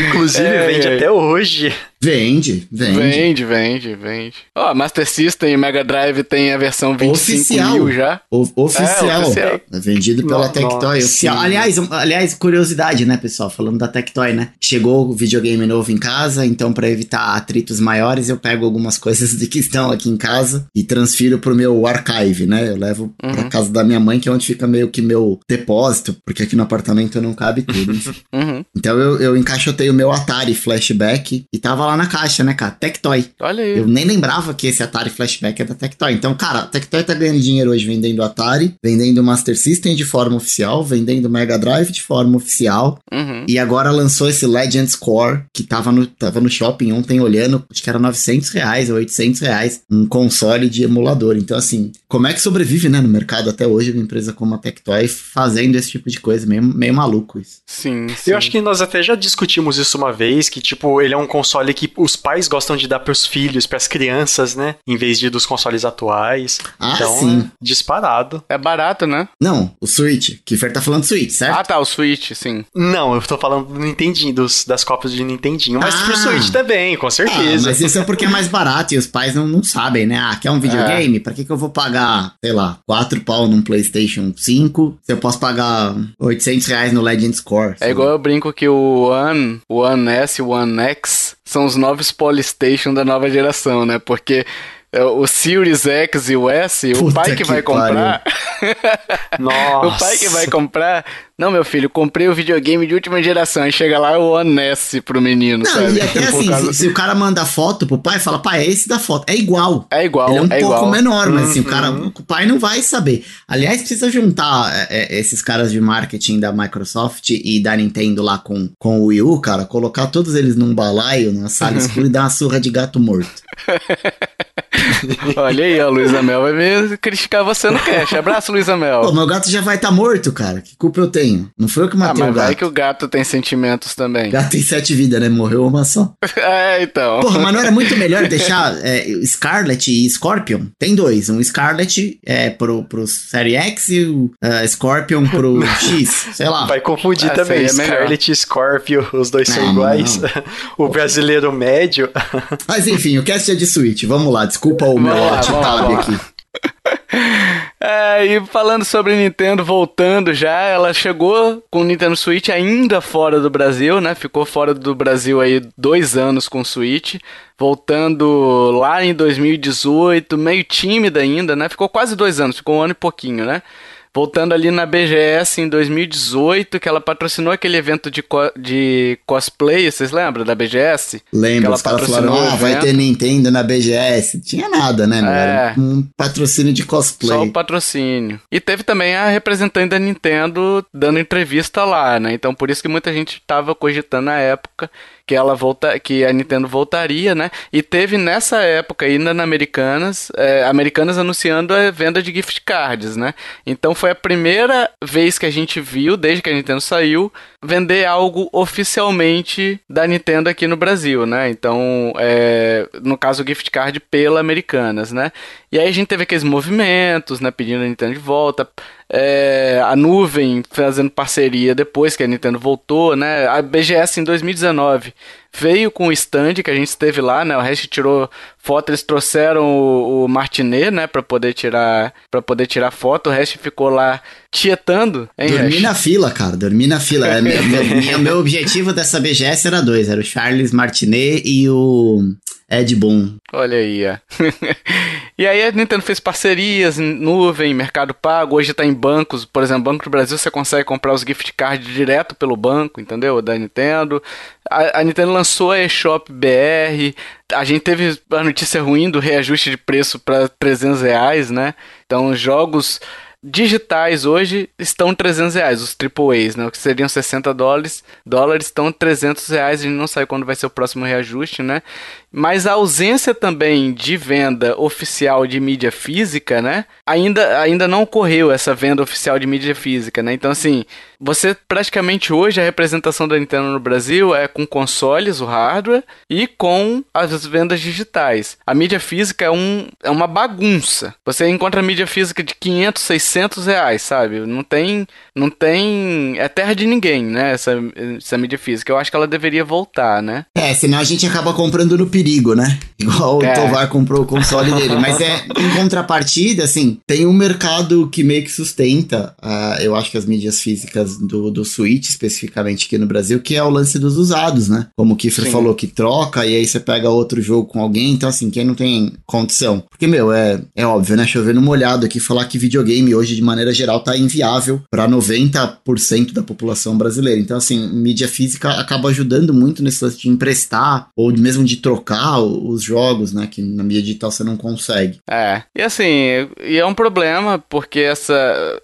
Inclusive, é, vende é. até hoje. Vende, vende. Vende, vende, vende. Ó, oh, Master System e Mega Drive tem a versão 25 oficial. mil já. O, oficial. É, oficial. É vendido pela Tectoy. Oficial. Aliás, aliás, curiosidade, né, pessoal? Falando da Tectoy, né? Chegou o videogame novo em casa, então para evitar atritos maiores, eu pego algumas (laughs) coisas que estão aqui em casa e transfiro pro meu archive, né? Eu levo uhum. pra casa da minha mãe, que é onde fica meio que meu depósito, porque aqui no apartamento não cabe tudo. (laughs) uhum. Então eu, eu encaixotei o meu Atari Flashback e tava lá lá na caixa, né, cara? Tectoy. Olha aí. Eu nem lembrava que esse Atari Flashback é da Tectoy. Então, cara, a Tectoy tá ganhando dinheiro hoje vendendo Atari, vendendo Master System de forma oficial, vendendo Mega Drive de forma oficial. Uhum. E agora lançou esse Legends Core, que tava no, tava no shopping ontem olhando, acho que era 900 reais ou 800 reais, um console de emulador. Então, assim, como é que sobrevive, né, no mercado até hoje uma empresa como a Tectoy fazendo esse tipo de coisa? Meio, meio maluco isso. Sim, sim. Eu acho que nós até já discutimos isso uma vez, que, tipo, ele é um console que os pais gostam de dar pros filhos, pras crianças, né? Em vez de dos consoles atuais. Ah, então, sim. É disparado. É barato, né? Não, o Switch. Kiffer tá falando Switch, certo? Ah, tá, o Switch, sim. Não, eu tô falando do Nintendinho, dos, das cópias de Nintendinho. Mas ah. pro Switch também, com certeza. Ah, mas isso é porque é mais barato e os pais não, não sabem, né? Ah, quer um videogame? É. Pra que, que eu vou pagar, sei lá, 4 pau num PlayStation 5 se eu posso pagar 800 reais no Legend Score? É igual eu brinco que o One, o One S, o One X são os novos Polystation da nova geração, né? Porque é, o Series X e o S, Puta o pai que, que vai comprar. Nossa. (laughs) o pai que vai comprar. Não, meu filho, comprei o videogame de última geração. Aí chega lá o One S pro menino, não, sabe? E até assim, causa... se, se, o cara manda foto pro pai, fala, pai, é esse da foto. É igual. É igual. Ele é um é pouco igual. menor, mas uhum. assim, o cara, uhum. o pai não vai saber. Aliás, precisa juntar é, é, esses caras de marketing da Microsoft e da Nintendo lá com, com o Wii U, cara, colocar todos eles num balaio, numa sala (laughs) escura e dar uma surra de gato morto. (laughs) (laughs) Olha aí, a Luísa Mel vai me criticar você no cast. Abraço, Luísa Mel. Pô, meu gato já vai estar tá morto, cara. Que culpa eu tenho? Não foi eu que matei ah, mas o gato. vai que o gato tem sentimentos também. Gato tem sete vidas, né? Morreu uma só. (laughs) é, então. Porra, mas não era muito melhor deixar é, Scarlet e Scorpion? Tem dois. Um Scarlet é, pro, pro Série X e o uh, Scorpion pro (laughs) X. Sei lá. Vai confundir ah, também. Scarlet e Scorpion, os dois não, são iguais. o brasileiro médio. mas enfim, o cast é de Switch. Vamos lá, desculpa o meu alt-tab aqui. (laughs) É, e falando sobre Nintendo, voltando já, ela chegou com o Nintendo Switch ainda fora do Brasil, né? Ficou fora do Brasil aí dois anos com o Switch, voltando lá em 2018, meio tímida ainda, né? Ficou quase dois anos, ficou um ano e pouquinho, né? Voltando ali na BGS em 2018, que ela patrocinou aquele evento de, co de cosplay, vocês lembram da BGS? Lembro, os caras falaram, ah, vai ter Nintendo na BGS. Tinha nada, né, é. um patrocínio de cosplay. Só o patrocínio. E teve também a representante da Nintendo dando entrevista lá, né? Então por isso que muita gente tava cogitando na época que ela volta, que a Nintendo voltaria, né? E teve nessa época ainda na Americanas, é, Americanas anunciando a venda de gift cards, né? Então foi a primeira vez que a gente viu, desde que a Nintendo saiu, vender algo oficialmente da Nintendo aqui no Brasil, né? Então, é, no caso, o gift card pela Americanas, né? E aí a gente teve aqueles movimentos, né? Pedindo a Nintendo de volta. É, a nuvem fazendo parceria depois que a Nintendo voltou, né? A BGS em 2019 veio com o stand que a gente esteve lá, né? O resto tirou foto, eles trouxeram o, o Martinet, né, para poder tirar para poder tirar foto, o resto ficou lá tietando, hein, Dormi na fila, cara, dormi na fila. É, meu, meu, meu objetivo dessa BGS era dois, era o Charles Martinet e o Ed Boon. Olha aí, ó. (laughs) e aí a Nintendo fez parcerias em nuvem, Mercado Pago, hoje tá em bancos, por exemplo, Banco do Brasil você consegue comprar os gift cards direto pelo banco, entendeu? Da Nintendo. A, a Nintendo lançou a eShop BR, a gente teve a notícia ruim do reajuste de preço para 300 reais, né? Então, jogos digitais hoje estão 300 reais, os AAAs, né? O que seriam 60 dólares, dólares estão 300 reais, a gente não sabe quando vai ser o próximo reajuste, né? Mas a ausência também de venda oficial de mídia física, né? Ainda, ainda não ocorreu essa venda oficial de mídia física, né? Então, assim, você praticamente hoje a representação da Nintendo no Brasil é com consoles, o hardware, e com as vendas digitais. A mídia física é, um, é uma bagunça. Você encontra mídia física de 500, 600 reais, sabe? Não tem, não tem, é terra de ninguém, né? Essa, essa mídia física. Eu acho que ela deveria voltar, né? É, senão a gente acaba comprando no perigo, né? (laughs) Igual é. o Tovar comprou o console dele. Mas é, em contrapartida, assim, tem um mercado que meio que sustenta, uh, eu acho que as mídias físicas do, do Switch, especificamente aqui no Brasil, que é o lance dos usados, né? Como o Kiffer falou, que troca e aí você pega outro jogo com alguém. Então, assim, quem não tem condição. Porque, meu, é, é óbvio, né? Chover no molhado aqui falar que videogame hoje, de maneira geral, tá inviável para 90% da população brasileira. Então, assim, mídia física acaba ajudando muito nesse lance de emprestar ou mesmo de trocar os jogos, né? Que na mídia digital você não consegue. É. E assim, e é um problema porque essa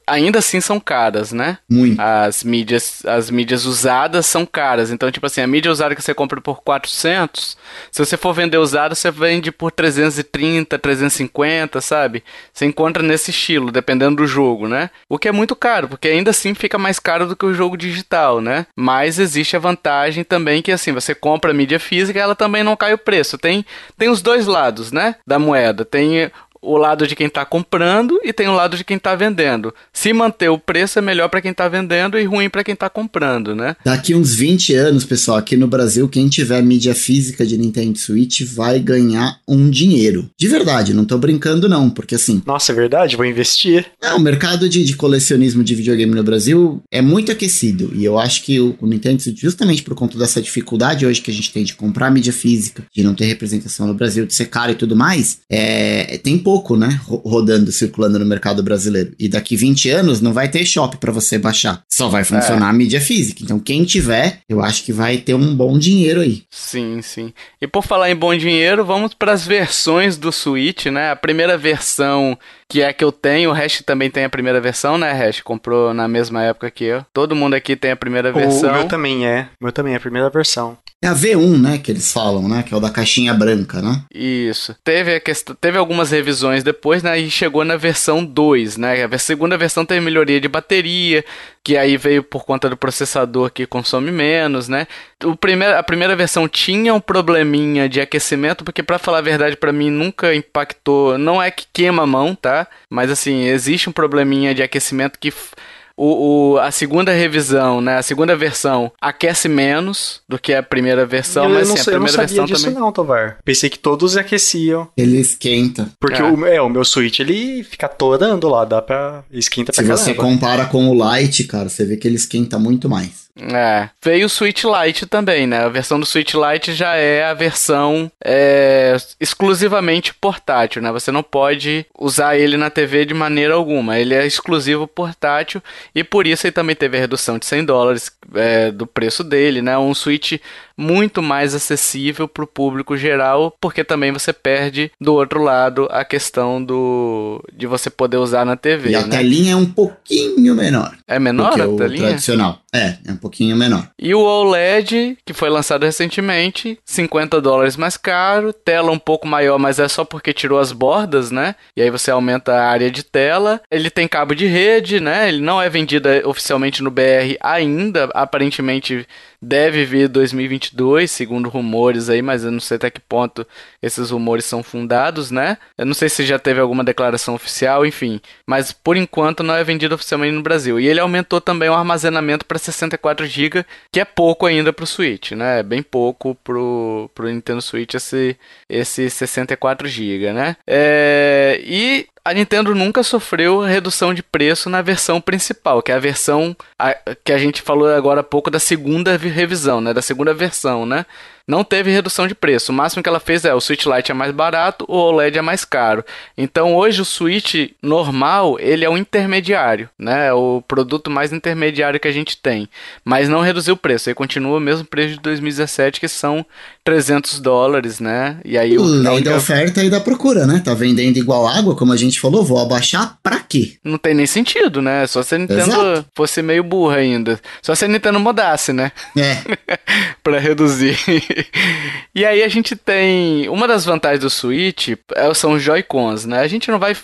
ainda assim são caras, né? Muito. As mídias, as mídias usadas são caras. Então, tipo assim, a mídia usada que você compra por 400, se você for vender usado, você vende por 330, 350, sabe? Você encontra nesse estilo, dependendo do jogo, né? O que é muito caro, porque ainda assim fica mais caro do que o jogo digital, né? Mas existe a vantagem também que assim, você compra a mídia física, ela também não cai o preço. Tem, tem os dois lados, né? Da moeda. Tem o lado de quem está comprando e tem o lado de quem está vendendo. Se manter o preço é melhor para quem está vendendo e ruim para quem está comprando, né? Daqui uns 20 anos, pessoal, aqui no Brasil, quem tiver mídia física de Nintendo Switch vai ganhar um dinheiro. De verdade, não tô brincando não, porque assim... Nossa, é verdade? Vou investir. É, o mercado de, de colecionismo de videogame no Brasil é muito aquecido e eu acho que o, o Nintendo Switch, justamente por conta dessa dificuldade hoje que a gente tem de comprar mídia física, de não ter representação no Brasil, de ser caro e tudo mais, é, tem pouco, né? Rodando, circulando no mercado brasileiro. E daqui 20 anos não vai ter shop para você baixar. Só vai funcionar é. a mídia física. Então, quem tiver, eu acho que vai ter um bom dinheiro aí. Sim, sim. E por falar em bom dinheiro, vamos para as versões do Switch, né? A primeira versão que é a que eu tenho, o Hash também tem a primeira versão, né, Hash? Comprou na mesma época que eu. Todo mundo aqui tem a primeira versão. O meu também é. O meu também é a primeira versão. É a V1, né, que eles falam, né, que é o da caixinha branca, né? Isso. Teve a questão, teve algumas revisões depois, né, e chegou na versão 2, né? A segunda versão teve melhoria de bateria, que aí veio por conta do processador que consome menos, né? O primeiro, a primeira versão tinha um probleminha de aquecimento, porque para falar a verdade para mim nunca impactou, não é que queima a mão, tá? Mas assim, existe um probleminha de aquecimento que o, o, a segunda revisão, né? A segunda versão aquece menos do que a primeira versão, eu, mas sim, sei, a primeira eu não sabia versão disso também. não, Tovar. Pensei que todos aqueciam. Ele esquenta. Porque é. O, é, o meu Switch, ele fica torando lá, dá pra... esquenta pra Se caramba. você compara com o Lite, cara, você vê que ele esquenta muito mais. É. Veio o Switch Lite também, né? A versão do Switch Lite já é a versão é, exclusivamente portátil, né? Você não pode usar ele na TV de maneira alguma. Ele é exclusivo portátil e por isso ele também teve a redução de 100 dólares é, do preço dele, né? Um Switch muito mais acessível para o público geral, porque também você perde do outro lado a questão do de você poder usar na TV. E a né? telinha é um pouquinho menor. É menor a o telinha? tradicional. É, é um pouquinho menor. E o OLED, que foi lançado recentemente, 50 dólares mais caro, tela um pouco maior, mas é só porque tirou as bordas, né? E aí você aumenta a área de tela. Ele tem cabo de rede, né? Ele não é vendido oficialmente no BR ainda, aparentemente deve vir 2022, segundo rumores aí, mas eu não sei até que ponto esses rumores são fundados, né? Eu não sei se já teve alguma declaração oficial, enfim, mas por enquanto não é vendido oficialmente no Brasil. E ele aumentou também o armazenamento para 64 GB, que é pouco ainda para o Switch, né? É bem pouco pro, pro Nintendo Switch esse, esse 64 GB, né? É, e a Nintendo nunca sofreu redução de preço na versão principal, que é a versão a, que a gente falou agora há pouco da segunda revisão, né? Da segunda versão, né? Não teve redução de preço. O máximo que ela fez é o Switch Lite é mais barato, o OLED é mais caro. Então hoje o Switch normal ele é um intermediário, né? É o produto mais intermediário que a gente tem, mas não reduziu o preço. Ele continua o mesmo preço de 2017 que são 300 dólares, né? E aí o Lei da oferta e da procura, né? Tá vendendo igual água, como a gente falou, vou abaixar pra quê? não tem nem sentido, né? Só se a Nintendo Exato. fosse meio burra ainda. Só se a Nintendo mudasse, né? É, (laughs) Pra reduzir. (laughs) e aí a gente tem. Uma das vantagens do Switch é- são os Joy-Cons, né? A gente não vai.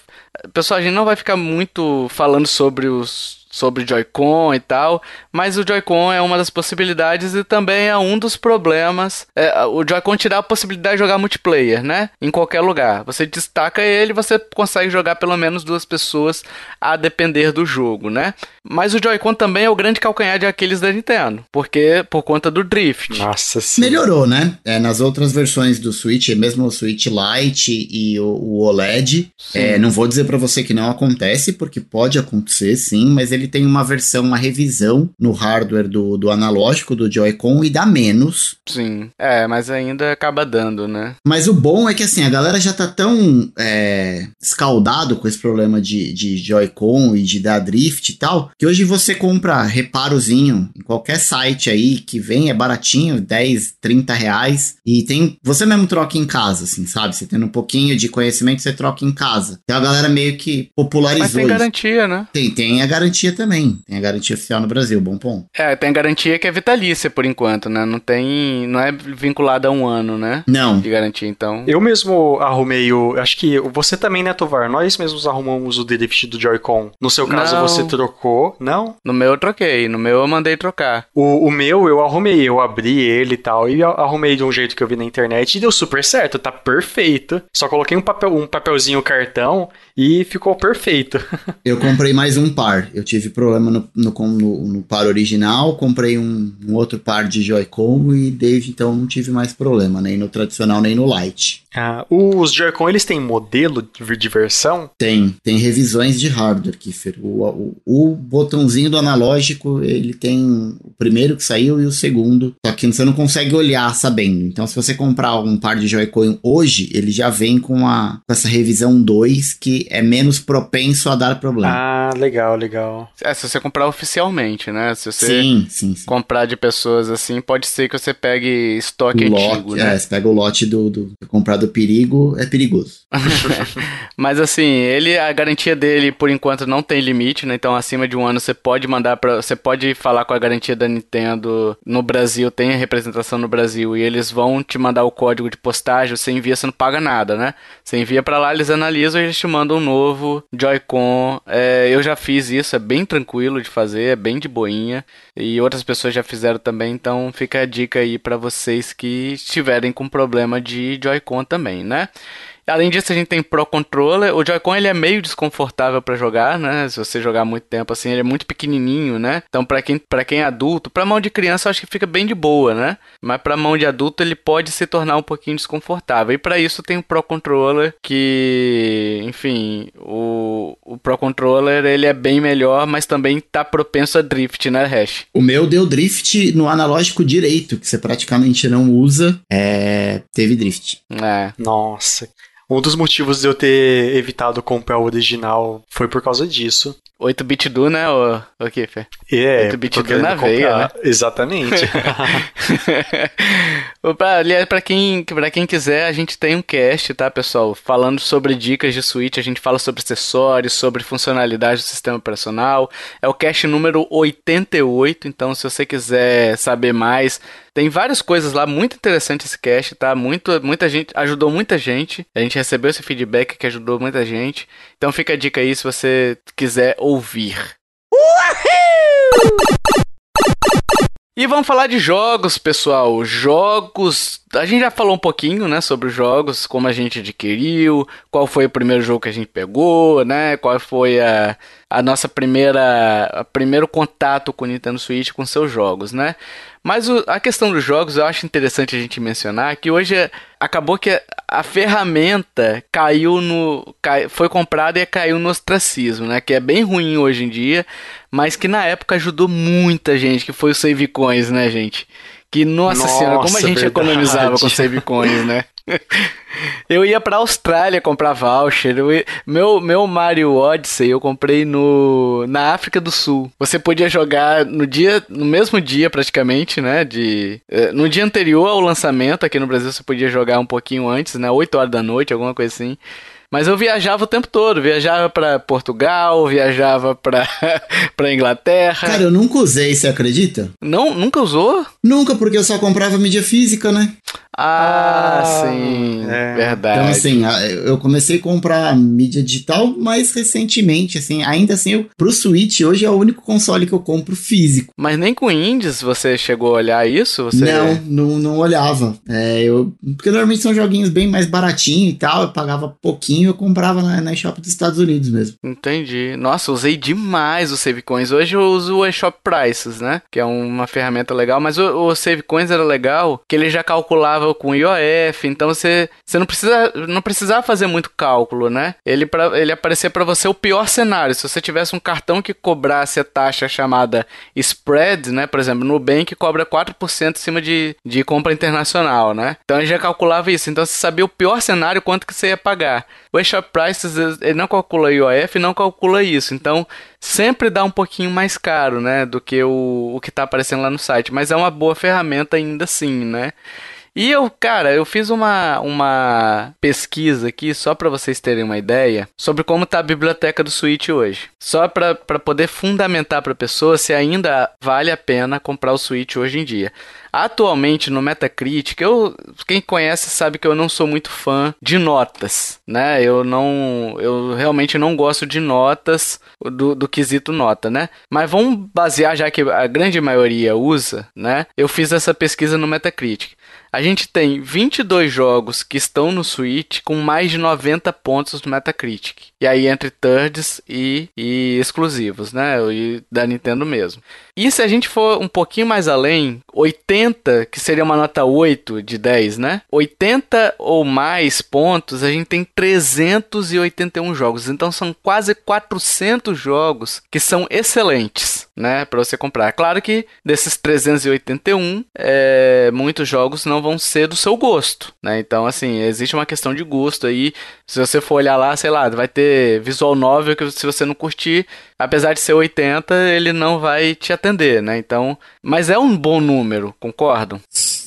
Pessoal, a gente não vai ficar muito falando sobre os. Sobre Joy-Con e tal, mas o Joy-Con é uma das possibilidades e também é um dos problemas. É, o Joy-Con te dá a possibilidade de jogar multiplayer, né? Em qualquer lugar. Você destaca ele, você consegue jogar pelo menos duas pessoas a depender do jogo, né? Mas o Joy-Con também é o grande calcanhar de Aquiles da Nintendo, porque por conta do drift. Nossa sim. melhorou, né? É, nas outras versões do Switch, mesmo o Switch Lite e o, o OLED, é, não vou dizer pra você que não acontece, porque pode acontecer sim, mas ele tem uma versão, uma revisão no hardware do, do analógico do Joy-Con e dá menos. Sim. É, mas ainda acaba dando, né? Mas o bom é que assim, a galera já tá tão é, escaldado com esse problema de, de Joy-Con e de dar drift e tal, que hoje você compra reparozinho em qualquer site aí que vem, é baratinho, 10, 30 reais, e tem. Você mesmo troca em casa, assim, sabe? Você tendo um pouquinho de conhecimento, você troca em casa. Então a galera meio que popularizou Mas tem isso. garantia, né? Tem, tem a garantia também. Tem a garantia oficial no Brasil, bom ponto. É, tem garantia que é vitalícia por enquanto, né? Não tem. Não é vinculada a um ano, né? Não. De garantia, então. Eu mesmo arrumei o. Acho que você também, né, Tovar? Nós mesmos arrumamos o drift do Joy-Con. No seu caso, Não. você trocou. Não? No meu eu troquei, no meu eu mandei trocar. O, o meu, eu arrumei. Eu abri ele e tal. E a- arrumei de um jeito que eu vi na internet. E deu super certo. Tá perfeito. Só coloquei um, papel, um papelzinho cartão e ficou perfeito. (laughs) Eu comprei mais um par. Eu tive problema no, no, no- no par original, comprei um, um outro par de Joy-Con e desde então não tive mais problema, nem no tradicional nem no Lite. Ah, os Joy-Con, eles têm modelo de de versão? Tem, tem revisões de hardware, Kiffer. O, o, o botãozinho do analógico, ele tem o primeiro que saiu e o segundo. Só que você não consegue olhar sabendo. Então, se você comprar um par de Joy-Con hoje, ele já vem com, a, com essa revisão 2, que é menos propenso a dar problema. Ah, legal, legal. É, se você comprar oficialmente, né? Se você sim, sim, sim. comprar de pessoas assim, pode ser que você pegue estoque O antigo, lote, né? é, você pega o lote do, do comprar do perigo, é perigoso. (laughs) (laughs) Mas assim, ele a garantia dele por enquanto não tem limite, né? Então acima de um ano você pode mandar para, você pode falar com a garantia da Nintendo no Brasil, tem a representação no Brasil e eles vão te mandar o código de postagem, você envia, você não paga nada, né? Você envia pra lá, eles analisam e eles te mandam um novo Joy-Con. É, eu já fiz isso, é bem tranquilo de fazer, é bem de boinha e outras pessoas já fizeram também, então fica a dica aí pra vocês que estiverem com problema de Joy-Con também, né? Além disso, a gente tem Pro Controller. O Joy-Con ele é meio desconfortável pra jogar, né? Se você jogar muito tempo assim, ele é muito pequenininho, né? Então, pra quem, pra quem é adulto, pra mão de criança, eu acho que fica bem de boa, né? Mas pra mão de adulto, ele pode se tornar um pouquinho desconfortável. E pra isso tem o Pro Controller, que, enfim, o, o Pro Controller ele é bem melhor, mas também tá propenso a drift, né, Hash? O meu deu drift no analógico direito, que você praticamente não usa. É, teve drift. É. Nossa. Um dos motivos de eu ter evitado comprar o original foi por causa disso. 8-bit do, né, o, o Kiffer? É, 8-bit do na veia, né? Exatamente. (laughs) Aliás, pra quem, pra quem quiser, a gente tem um cast, tá, pessoal? Falando sobre dicas de Switch, a gente fala sobre acessórios, sobre funcionalidade do sistema operacional. É o cast número 88, então se você quiser saber mais, tem várias coisas lá, muito interessante esse cast, tá? Muito, muita gente, ajudou muita gente. A gente recebeu esse feedback que ajudou muita gente. Então fica a dica aí se você quiser ouvir. Uhul! E vamos falar de jogos, pessoal. Jogos. A gente já falou um pouquinho, né, sobre os jogos, como a gente adquiriu, qual foi o primeiro jogo que a gente pegou, né? Qual foi a, a nossa primeira. A primeiro contato com o Nintendo Switch com seus jogos, né? Mas o, a questão dos jogos eu acho interessante a gente mencionar que hoje é, acabou que a, a, ferramenta caiu no. Cai, foi comprada e caiu no ostracismo, né? Que é bem ruim hoje em dia, mas que na época ajudou muita gente, que foi o Save Coins, né, gente? Que, nossa, nossa senhora, como a gente verdade. economizava com Save Coins, né? (laughs) eu ia pra Austrália comprar voucher. Ia... Meu, meu Mario Odyssey eu comprei no na África do Sul. Você podia jogar no dia, no mesmo dia praticamente, né? De eh, no dia anterior ao lançamento aqui no Brasil você podia jogar um pouquinho antes, né? 8 horas da noite, alguma coisa assim. Mas eu viajava o tempo todo, viajava para Portugal, viajava para (laughs) para Inglaterra. Cara, eu nunca usei, você acredita? Não, nunca usou? Nunca, porque eu só comprava mídia física, né? Ah, ah sim, é. verdade. Então, assim, eu comecei a comprar mídia digital mais recentemente, assim, ainda assim, eu, pro Switch hoje é o único console que eu compro físico. Mas nem com indies você chegou a olhar isso? Você... Não, não, não olhava. É, eu, porque normalmente são joguinhos bem mais baratinhos e tal, eu pagava pouquinho, eu comprava na, na eShop dos Estados Unidos mesmo. Entendi. Nossa, usei demais o Save Coins. Hoje eu uso o eShop Prices, né? Que é uma ferramenta legal, mas o, o Save Coins era legal, que ele já calculava com IOF, então você, você não precisa não precisava fazer muito cálculo, né? Ele para ele aparecer para você o pior cenário. Se você tivesse um cartão que cobrasse a taxa chamada spread, né? Por exemplo, Nubank cobra 4% em cima de, de compra internacional, né? Então ele já calculava isso. Então você sabia o pior cenário quanto que você ia pagar. O eShop Prices ele não calcula IOF, não calcula isso. Então sempre dá um pouquinho mais caro, né, do que o, o que está aparecendo lá no site, mas é uma boa ferramenta ainda assim, né? E eu, cara, eu fiz uma, uma pesquisa aqui só para vocês terem uma ideia sobre como tá a biblioteca do Switch hoje. Só para poder fundamentar para a pessoa se ainda vale a pena comprar o Switch hoje em dia. Atualmente no Metacritic, eu, quem conhece sabe que eu não sou muito fã de notas, né? Eu não, eu realmente não gosto de notas do, do quesito nota, né? Mas vamos basear já que a grande maioria usa, né? Eu fiz essa pesquisa no Metacritic. A gente tem 22 jogos que estão no Switch com mais de 90 pontos no Metacritic. E aí entre thirds e, e exclusivos, né? E da Nintendo mesmo. E se a gente for um pouquinho mais além, 80, que seria uma nota 8 de 10, né? 80 ou mais pontos, a gente tem 381 jogos. Então são quase 400 jogos que são excelentes, né? Para você comprar. Claro que desses 381, é, muitos jogos não vão ser do seu gosto, né? Então, assim, existe uma questão de gosto aí. Se você for olhar lá, sei lá, vai ter visual novel que se você não curtir, apesar de ser 80, ele não vai te atender, né? Então, mas é um bom número, concordam?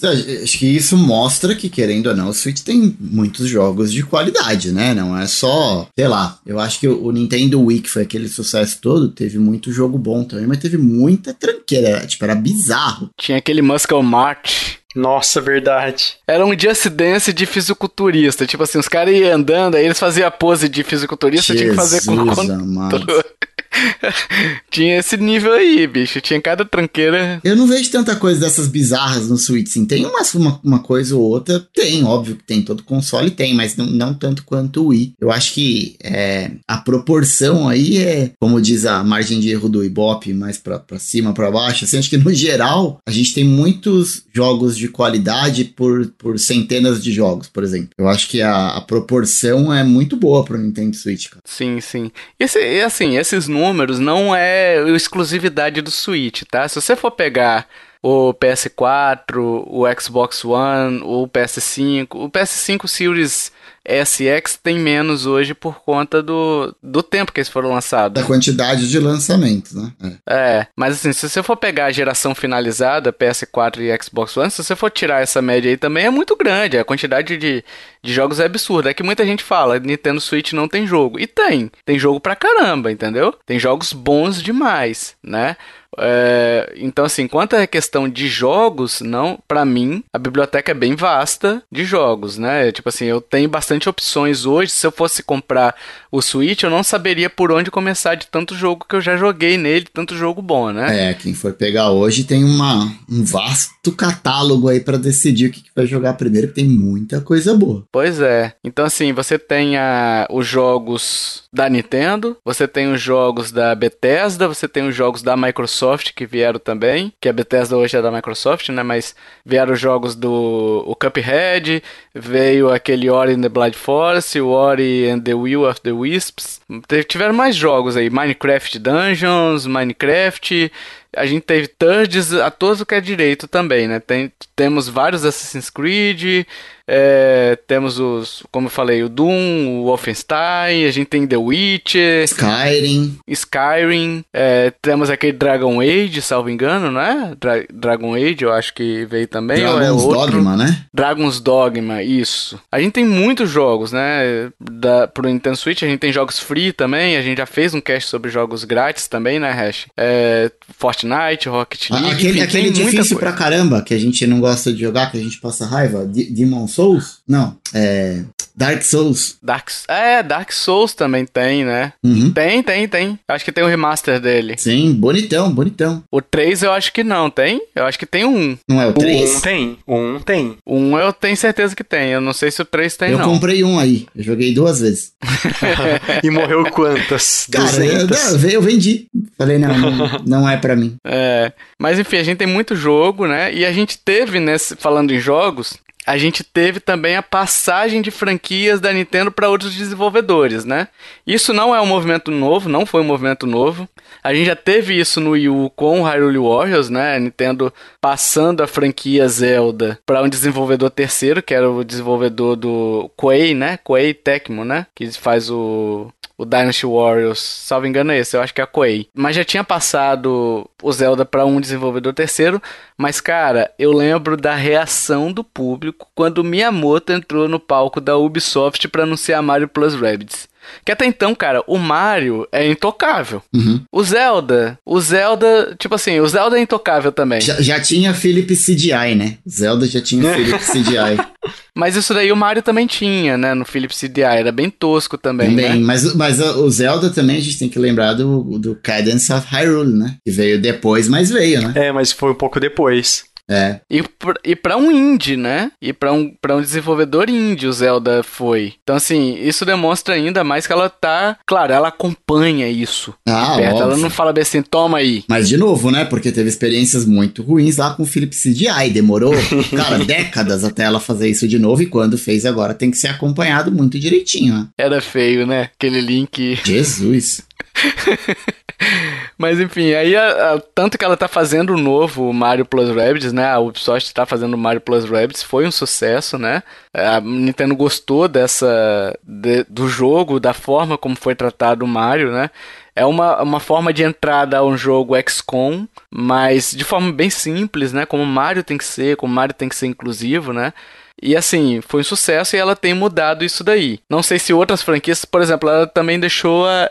Acho que isso mostra que, querendo ou não, o Switch tem muitos jogos de qualidade, né? Não é só, sei lá, eu acho que o Nintendo Wii, que foi aquele sucesso todo, teve muito jogo bom também, mas teve muita tranqueira, tipo, era bizarro. Tinha aquele Muscle March nossa, verdade. Era um Just Dance de fisiculturista. Tipo assim, os caras iam andando, aí eles faziam a pose de fisiculturista, Jesus tinha que fazer com o controle. (laughs) (laughs) tinha esse nível aí, bicho. Tinha cada tranqueira. Eu não vejo tanta coisa dessas bizarras no Switch, sim. Tem uma, uma, uma, coisa ou outra, tem, óbvio que tem. Todo console tem, mas não, não tanto quanto o Wii. Eu acho que é, a proporção aí é, como diz a margem de erro do Ibope, mais pra, pra cima, pra baixo. Assim, acho que no geral, a gente tem muitos jogos de qualidade por, por centenas de jogos, por exemplo. Eu acho que a, a proporção é muito boa pro Nintendo Switch, cara. Sim, sim. Esse, assim, esses números não é exclusividade do Switch, tá? Se você for pegar o PS4, o Xbox One, o PS5. O PS5 Series SX tem menos hoje por conta do, do tempo que eles foram lançados. Da quantidade de lançamentos, né? É. é. mas assim, se você for pegar a geração finalizada, PS4 e Xbox One, se você for tirar essa média aí também é muito grande. A quantidade de, de jogos é absurda. É que muita gente fala, Nintendo Switch não tem jogo. E tem. Tem jogo pra caramba, entendeu? Tem jogos bons demais, né? É, então, assim, quanto à questão de jogos, não, para mim, a biblioteca é bem vasta de jogos, né? Tipo assim, eu tenho bastante opções hoje. Se eu fosse comprar o Switch, eu não saberia por onde começar de tanto jogo que eu já joguei nele, tanto jogo bom, né? É, quem for pegar hoje tem uma, um vasto catálogo aí para decidir o que, que vai jogar primeiro, que tem muita coisa boa. Pois é. Então, assim, você tem a, os jogos da Nintendo, você tem os jogos da Bethesda, você tem os jogos da Microsoft que vieram também, que a Bethesda hoje é da Microsoft, né? Mas vieram jogos do o Cuphead, veio aquele Ori and the Blind Forest, o Ori and the Will of the Wisps. Tiveram mais jogos aí, Minecraft Dungeons, Minecraft, a gente teve Turds a todos o que é direito também, né? Tem, temos vários Assassin's Creed, é, temos os, como eu falei, o Doom, o Wolfenstein, a gente tem The Witcher, Skyrim, Skyrim, é, temos aquele Dragon Age, salvo engano, não é? Dra Dragon Age, eu acho que veio também. Dragon's é? Dogma, né? Dragon's Dogma, isso. A gente tem muitos jogos, né? Da, pro Nintendo Switch, a gente tem jogos free também, a gente já fez um cast sobre jogos grátis também, né, Hash? É, Fortnite, Rocket League. Aquele, enfim, aquele difícil pra caramba que a gente não gosta de jogar, que a gente passa raiva. Demon Souls? Não, é. Dark Souls. Dark, é, Dark Souls também tem, né? Uhum. Tem, tem, tem. Acho que tem o um remaster dele. Sim, bonitão, bonitão. O 3 eu acho que não, tem? Eu acho que tem um. Não é o 3? Um tem, um tem. Um eu tenho certeza que tem. Eu não sei se o 3 tem, eu não. Eu comprei um aí. Eu joguei duas vezes. (laughs) e morreu quantas? Cara, eu, eu, vendi. Falei, não, não, não é para mim. É. Mas enfim, a gente tem muito jogo, né? E a gente teve, nesse, falando em jogos, a gente teve também a passagem de franquias da Nintendo para outros desenvolvedores, né? Isso não é um movimento novo, não foi um movimento novo. A gente já teve isso no Wii U com Hyrule Warriors, né? A Nintendo passando a franquia Zelda para um desenvolvedor terceiro, que era o desenvolvedor do Koei, né? Koei Tecmo, né? Que faz o o Dynasty Warriors, salvo engano é esse, eu acho que é a Koei. Mas já tinha passado o Zelda para um desenvolvedor terceiro, mas cara, eu lembro da reação do público quando Miyamoto entrou no palco da Ubisoft para anunciar Mario Plus Rabbids. Que até então, cara, o Mario é intocável. Uhum. O Zelda, o Zelda, tipo assim, o Zelda é intocável também. Já, já tinha Philip CDI, né? Zelda já tinha (laughs) Philip CDI. Mas isso daí o Mario também tinha, né? No Philips CDI, era bem tosco também. Também, né? mas, mas o Zelda também a gente tem que lembrar do, do Cadence of Hyrule, né? Que veio depois, mas veio, né? É, mas foi um pouco depois. É. E, e para um indie, né? E para um, pra um desenvolvedor indie o Zelda foi. Então, assim, isso demonstra ainda mais que ela tá. Claro, ela acompanha isso. Ah, perto. Ela não fala bem assim, toma aí. Mas, de novo, né? Porque teve experiências muito ruins lá com o Philips CDI. Demorou, (laughs) cara, décadas até ela fazer isso de novo. E quando fez agora tem que ser acompanhado muito direitinho, né? Era feio, né? Aquele link. Jesus. (laughs) Mas enfim, aí a, a, tanto que ela tá fazendo o novo Mario Plus Rabbids, né? A Ubisoft tá fazendo o Mario Plus Rabbids, foi um sucesso, né? A Nintendo gostou dessa de, do jogo, da forma como foi tratado o Mario, né? É uma, uma forma de entrada a um jogo XCOM, mas de forma bem simples, né? Como Mario tem que ser, como Mario tem que ser inclusivo, né? E assim, foi um sucesso e ela tem mudado isso daí. Não sei se outras franquias, por exemplo, ela também deixou a,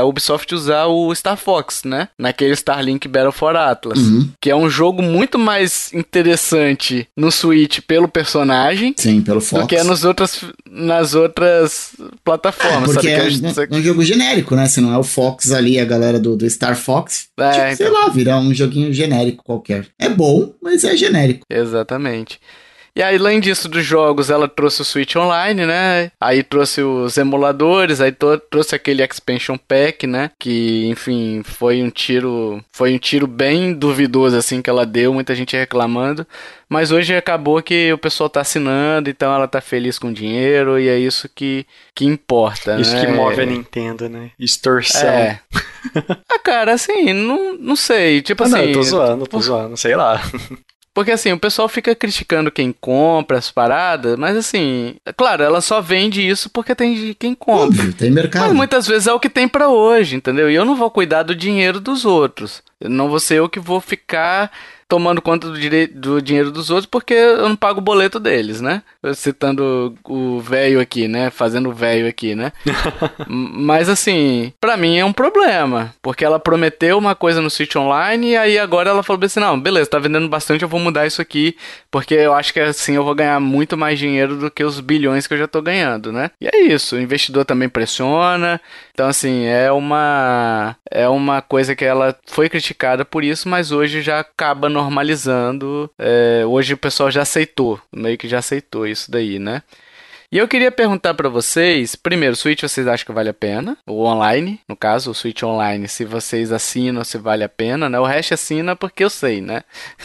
a Ubisoft usar o Star Fox, né? Naquele Starlink Battle for Atlas. Uhum. Que é um jogo muito mais interessante no Switch pelo personagem. Sim, pelo Fox. Do que nos outras, nas outras plataformas. É, porque é, é, um jogo genérico, né? Se não é o Fox ali, a galera do, do Star Fox. É, tipo, então. sei lá, virar um joguinho genérico qualquer. É bom, mas é genérico. Exatamente. E aí, além disso dos jogos, ela trouxe o Switch Online, né? Aí trouxe os emuladores, aí trouxe aquele expansion pack, né? Que, enfim, foi um tiro, foi um tiro bem duvidoso assim que ela deu, muita gente reclamando. Mas hoje acabou que o pessoal tá assinando, então ela tá feliz com o dinheiro e é isso que, que importa, Isso né? que move a Nintendo, né? Extorsão. É. ah, cara, assim, não, não sei. Tipo Ah, assim. não, eu tô zoando, tô zoando, sei lá. (laughs) Porque assim, o pessoal fica criticando quem compra as paradas, mas assim, claro, ela só vende isso porque tem quem compra. Óbvio, tem mercado. Mas muitas vezes é o que tem pra hoje, entendeu? E eu não vou cuidar do dinheiro dos outros. Eu não vou ser eu que vou ficar tomando conta do, do dinheiro dos outros porque eu não pago o boleto deles, né? Citando o velho aqui, né? Fazendo o velho aqui, né? (laughs) Mas assim, pra mim é um problema. Porque ela prometeu uma coisa no Switch Online e aí agora ela falou assim: não, beleza, tá vendendo bastante, eu vou mudar isso aqui. Porque eu acho que assim eu vou ganhar muito mais dinheiro do que os bilhões que eu já tô ganhando, né? E é isso, o investidor também pressiona. Então, assim, é uma. É uma coisa que ela foi criticada por isso, mas hoje já acaba normalizando. É, hoje o pessoal já aceitou, meio que já aceitou isso daí, né? E eu queria perguntar pra vocês, primeiro, o Switch vocês acham que vale a pena? O online, no caso, o Switch Online, se vocês assinam, se vale a pena, né? O resto assina porque eu sei, né?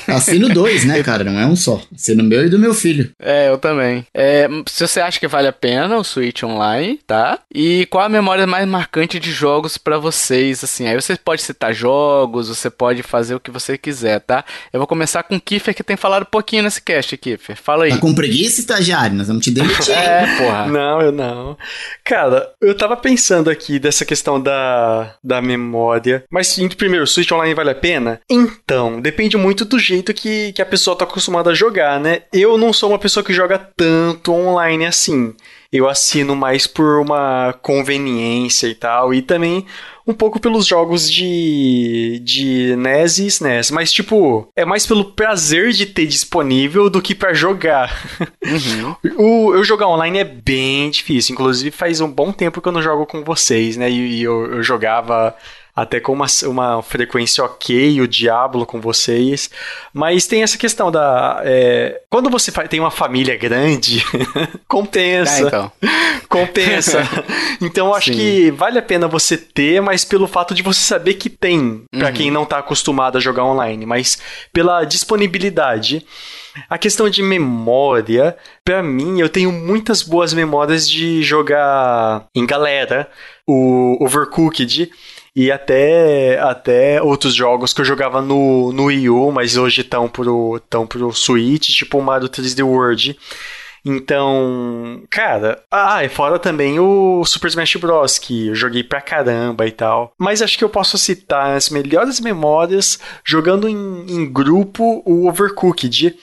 Assino dois, né, cara? Não é um só. Assino meu e do meu filho. É, eu também. É, se você acha que vale a pena o Switch Online, tá? E qual a memória mais marcante de jogos pra vocês, assim? Aí você pode citar jogos, você pode fazer o que você quiser, tá? Eu vou começar com o Kiffer, que tem falado pouquinho nesse cast, Kiffer. Fala aí. Tá com preguiça, estagiário? Nós vamos te demitir. É, (laughs) porra. Não, eu não. Cara, eu tava pensando aqui dessa questão da, da memória. Mas, em primeiro, o Switch Online vale a pena? Então, depende muito do jeito que, que a pessoa tá acostumada a jogar, né? Eu não sou uma pessoa que joga tanto online assim. Eu assino mais por uma conveniência e tal. E também um pouco pelos jogos de, de NES e SNES. Mas, tipo, é mais pelo prazer de ter disponível do que pra jogar. Uhum. (laughs) O, eu jogar online é bem difícil. Inclusive, faz um bom tempo que eu não jogo com vocês, né? E, e eu, eu jogava até com uma, uma frequência ok, o Diablo com vocês. Mas tem essa questão da. é, quando você tem uma família grande, (laughs) compensa. É, então. (laughs) Compensa. (laughs) então eu acho Sim. que vale a pena você ter, mas pelo fato de você saber que tem, pra Uhum. quem não tá acostumado a jogar online, mas pela disponibilidade. A questão de memória, pra mim, eu tenho muitas boas memórias de jogar em galera, o Overcooked e até, até outros jogos que eu jogava no, no Wii U, mas hoje estão pro, tão pro Switch, tipo o Mario 3D World. Então, cara, ah, e fora também o Super Smash Bros, que eu joguei pra caramba e tal. Mas acho que eu posso citar as melhores memórias jogando em, em grupo o Overcooked.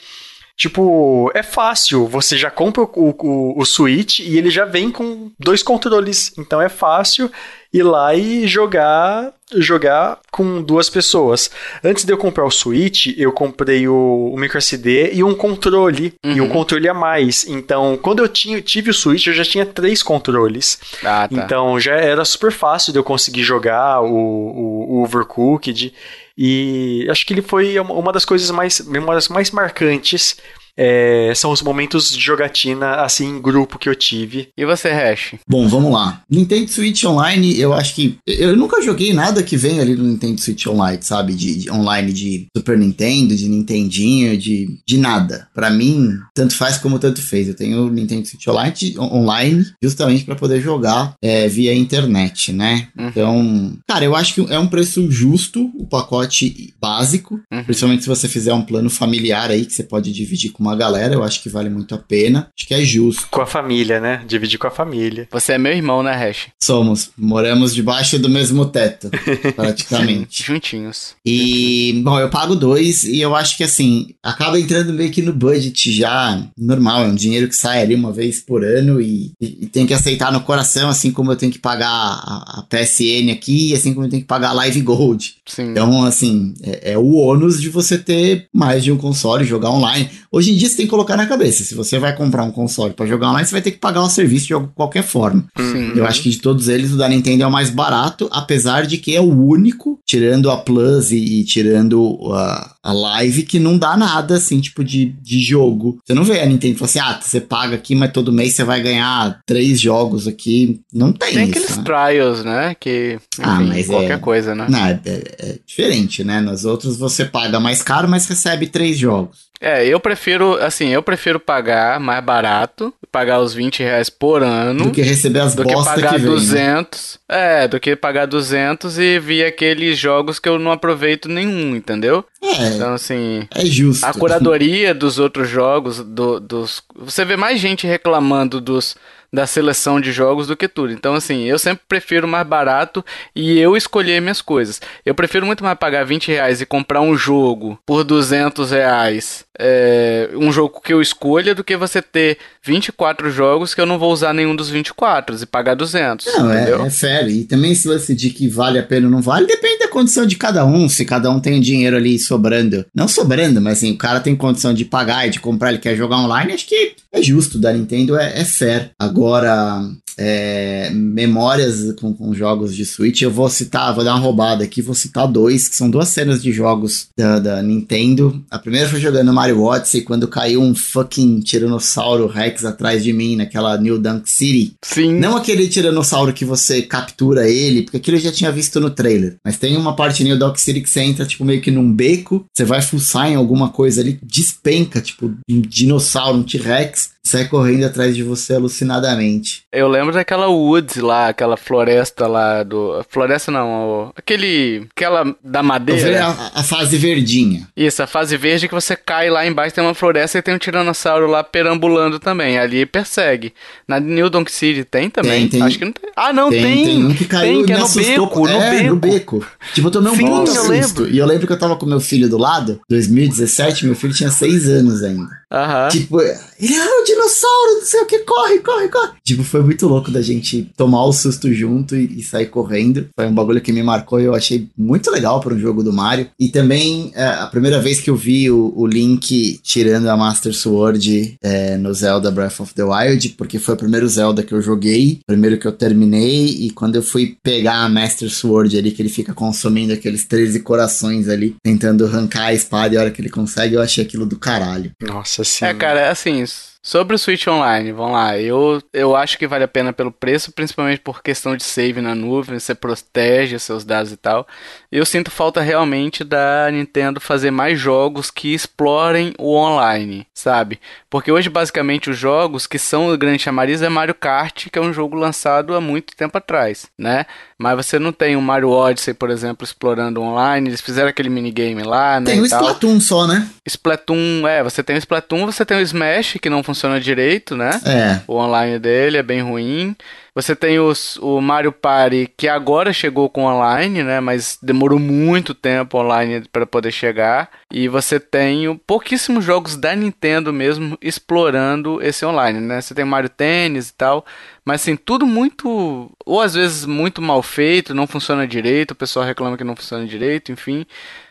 Tipo, é fácil, você já compra o, o, o Switch e ele já vem com dois controles, então é fácil ir lá e jogar jogar com duas pessoas. Antes de eu comprar o Switch, eu comprei o, o micro SD e um controle, e um Uhum. controle a mais. Então, quando eu tinha, tive o Switch, eu já tinha três controles. Ah, tá. Então já era super fácil de eu conseguir jogar o, o, o Overcooked. E acho que ele foi uma uma das coisas mais memórias mais marcantes. É, são os momentos de jogatina assim em grupo que eu tive. E você, Hash? Bom, vamos lá. Nintendo Switch Online, eu acho que. Eu nunca joguei nada que vem ali no Nintendo Switch Online, sabe? De, de online de Super Nintendo, de Nintendinho, de, de nada. Pra mim, tanto faz como tanto fez. Eu tenho o Nintendo Switch Online, online justamente pra poder jogar é, via internet, né? Uhum. Então, cara, eu acho que é um preço justo o pacote básico. Uhum. Principalmente se você fizer um plano familiar aí, que você pode dividir com uma galera, eu acho que vale muito a pena. Acho que é justo. Com a família, né? Dividir com a família. Você é meu irmão, né, Hash? Somos, moramos debaixo do mesmo teto, (laughs) praticamente. Juntinhos. E, bom, eu pago dois e eu acho que assim, acaba entrando meio que no budget já normal, é um dinheiro que sai ali uma vez por ano e, e- e tem que aceitar no coração, assim como eu tenho que pagar a, a PSN aqui, assim como eu tenho que pagar a Live Gold. Sim. Então, assim, é, é o ônus de você ter mais de um console e jogar online. Hoje em dia você tem que colocar na cabeça, se você vai comprar um console pra jogar online, você vai ter que pagar o serviço de qualquer forma. Sim. Eu acho que de todos eles, o da Nintendo é o mais barato, apesar de que é o único, tirando a Plus e, e tirando a, a Live, que não dá nada, assim, tipo, de, de jogo. Você não vê a Nintendo falar assim, ah, você paga aqui, mas todo mês você vai ganhar três jogos aqui. Não tem, Tem isso, aqueles né? trials, né? Que, enfim, Ah, mas qualquer é- coisa, né? Não, é, é- é diferente, né? Nos outros você paga mais caro, mas recebe três jogos. É, eu prefiro, assim, eu prefiro pagar mais barato, pagar os 20 reais por ano. Do que receber as do que bosta pagar que vem, né? 200. É, do que pagar 200 e vir aqueles jogos que eu não aproveito nenhum, entendeu? É, Então, assim. é justo. A curadoria dos outros jogos, do- dos. Você vê mais gente reclamando dos da seleção de jogos do que tudo. Então, assim, eu sempre prefiro mais barato e eu escolher minhas coisas. Eu prefiro muito mais pagar 20 reais e comprar um jogo por 200 reais. é, um jogo que eu escolha do que você ter 24 jogos que eu não vou usar nenhum dos 24 e pagar 200. Não, é, é sério. E também esse lance de que vale a pena ou não vale, depende da condição de cada um. Se cada um tem dinheiro ali sobrando. Não sobrando, mas assim, o cara tem condição de pagar e de comprar, ele quer jogar online, acho que é justo da Nintendo, é, é fair. Agora, é, memórias com, com jogos de Switch, eu vou citar, vou dar uma roubada aqui, vou citar dois, que são duas cenas de jogos da, da Nintendo. A primeira foi jogando Mario Odyssey, quando caiu um fucking Tiranossauro Rex atrás de mim, naquela New Dunk City. Sim. Não aquele tiranossauro que você captura ele, porque aquilo eu já tinha visto no trailer. Mas tem uma parte New Dog City que você entra, tipo, meio que num beco, você vai fuçar em alguma coisa ali, despenca, tipo, um dinossauro, um T-Rex, sai correndo atrás de você alucinadamente. Eu lembro daquela woods lá, aquela floresta lá do. Floresta não, aquele. Aquela da madeira. a, a fase verdinha. Isso, a fase verde que você cai lá embaixo, tem uma floresta e tem um tiranossauro lá perambulando também. Ali persegue. Na New Donk City tem também? Tem, tem. Acho que não tem. Ah, não, tem. Tem, tem um que caiu Tem, que é me no assustou. beco, no é, beco. no beco. Tipo, eu tomei um Sim, eu susto. lembro. E eu lembro que eu tava com meu filho do lado, 2017, meu filho tinha 6 anos ainda. Aham. Tipo, ele é o dinossauro, não sei o que, corre, corre, corre. Tipo, foi muito louco da gente tomar o susto junto e, e sair correndo. Foi um bagulho que me marcou e eu achei muito legal para um jogo do Mario. E também, é, a primeira vez que eu vi o, o Link tirando a Master Sword é, no Zelda Breath of the Wild, porque foi o primeiro Zelda que eu joguei, primeiro que eu terminei, e quando eu fui pegar a Master Sword ali, que ele fica consumindo aqueles 13 corações ali, tentando arrancar a espada e a hora que ele consegue, eu achei aquilo do caralho. Nossa sim. É, cara, assim, sobre o Switch Online, vamos lá, eu, eu acho que vale a pena pelo preço, principalmente por questão de save na nuvem, você protege seus dados e tal. Eu sinto falta realmente da Nintendo fazer mais jogos que explorem o online, sabe? Porque hoje, basicamente, os jogos que são o grande chamariz é Mario Kart, que é um jogo lançado há muito tempo atrás, né? Mas você não tem o Mario Odyssey, por exemplo, explorando online, eles fizeram aquele minigame lá, né? Tem o. Splatoon só, né? Splatoon, é, você tem o Splatoon, você tem o Smash, que não funciona direito, né? É. O online dele é bem ruim. Você tem os, o Mario Party, que agora chegou com online, né? Mas demorou muito tempo online para poder chegar. E você tem pouquíssimos jogos da Nintendo mesmo explorando esse online, né? Você tem o Mario Tennis e tal. Mas assim, tudo muito. Ou às vezes muito mal feito, não funciona direito, o pessoal reclama que não funciona direito, enfim.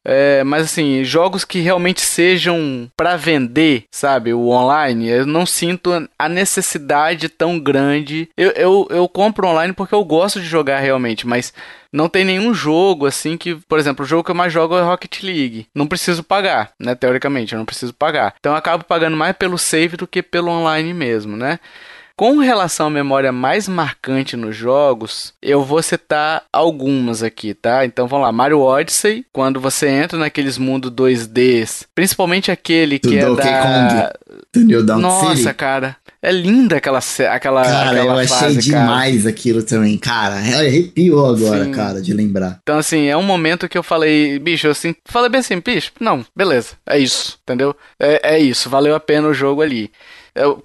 É, mas assim, jogos que realmente sejam pra vender, sabe? O online, eu não sinto a necessidade tão grande. Eu, eu, eu compro online porque eu gosto de jogar realmente, mas não tem nenhum jogo assim que, por exemplo, o jogo que eu mais jogo é Rocket League. Não preciso pagar, né? Teoricamente, eu não preciso pagar. Então eu acabo pagando mais pelo save do que pelo online mesmo, né? Com relação à memória mais marcante nos jogos, eu vou citar algumas aqui, tá? Então vamos lá, Mario Odyssey, quando você entra naqueles mundos 2Ds, principalmente aquele Do que é Donkey da Do Down Nossa, City. cara, é linda aquela aquela Cara, aquela eu achei fase, cara. demais aquilo também, cara. Arrepiou agora, Sim. cara, de lembrar. Então, assim, é um momento que eu falei, bicho, eu assim, falei bem assim, bicho, não, beleza, é isso, entendeu? É, é isso, valeu a pena o jogo ali.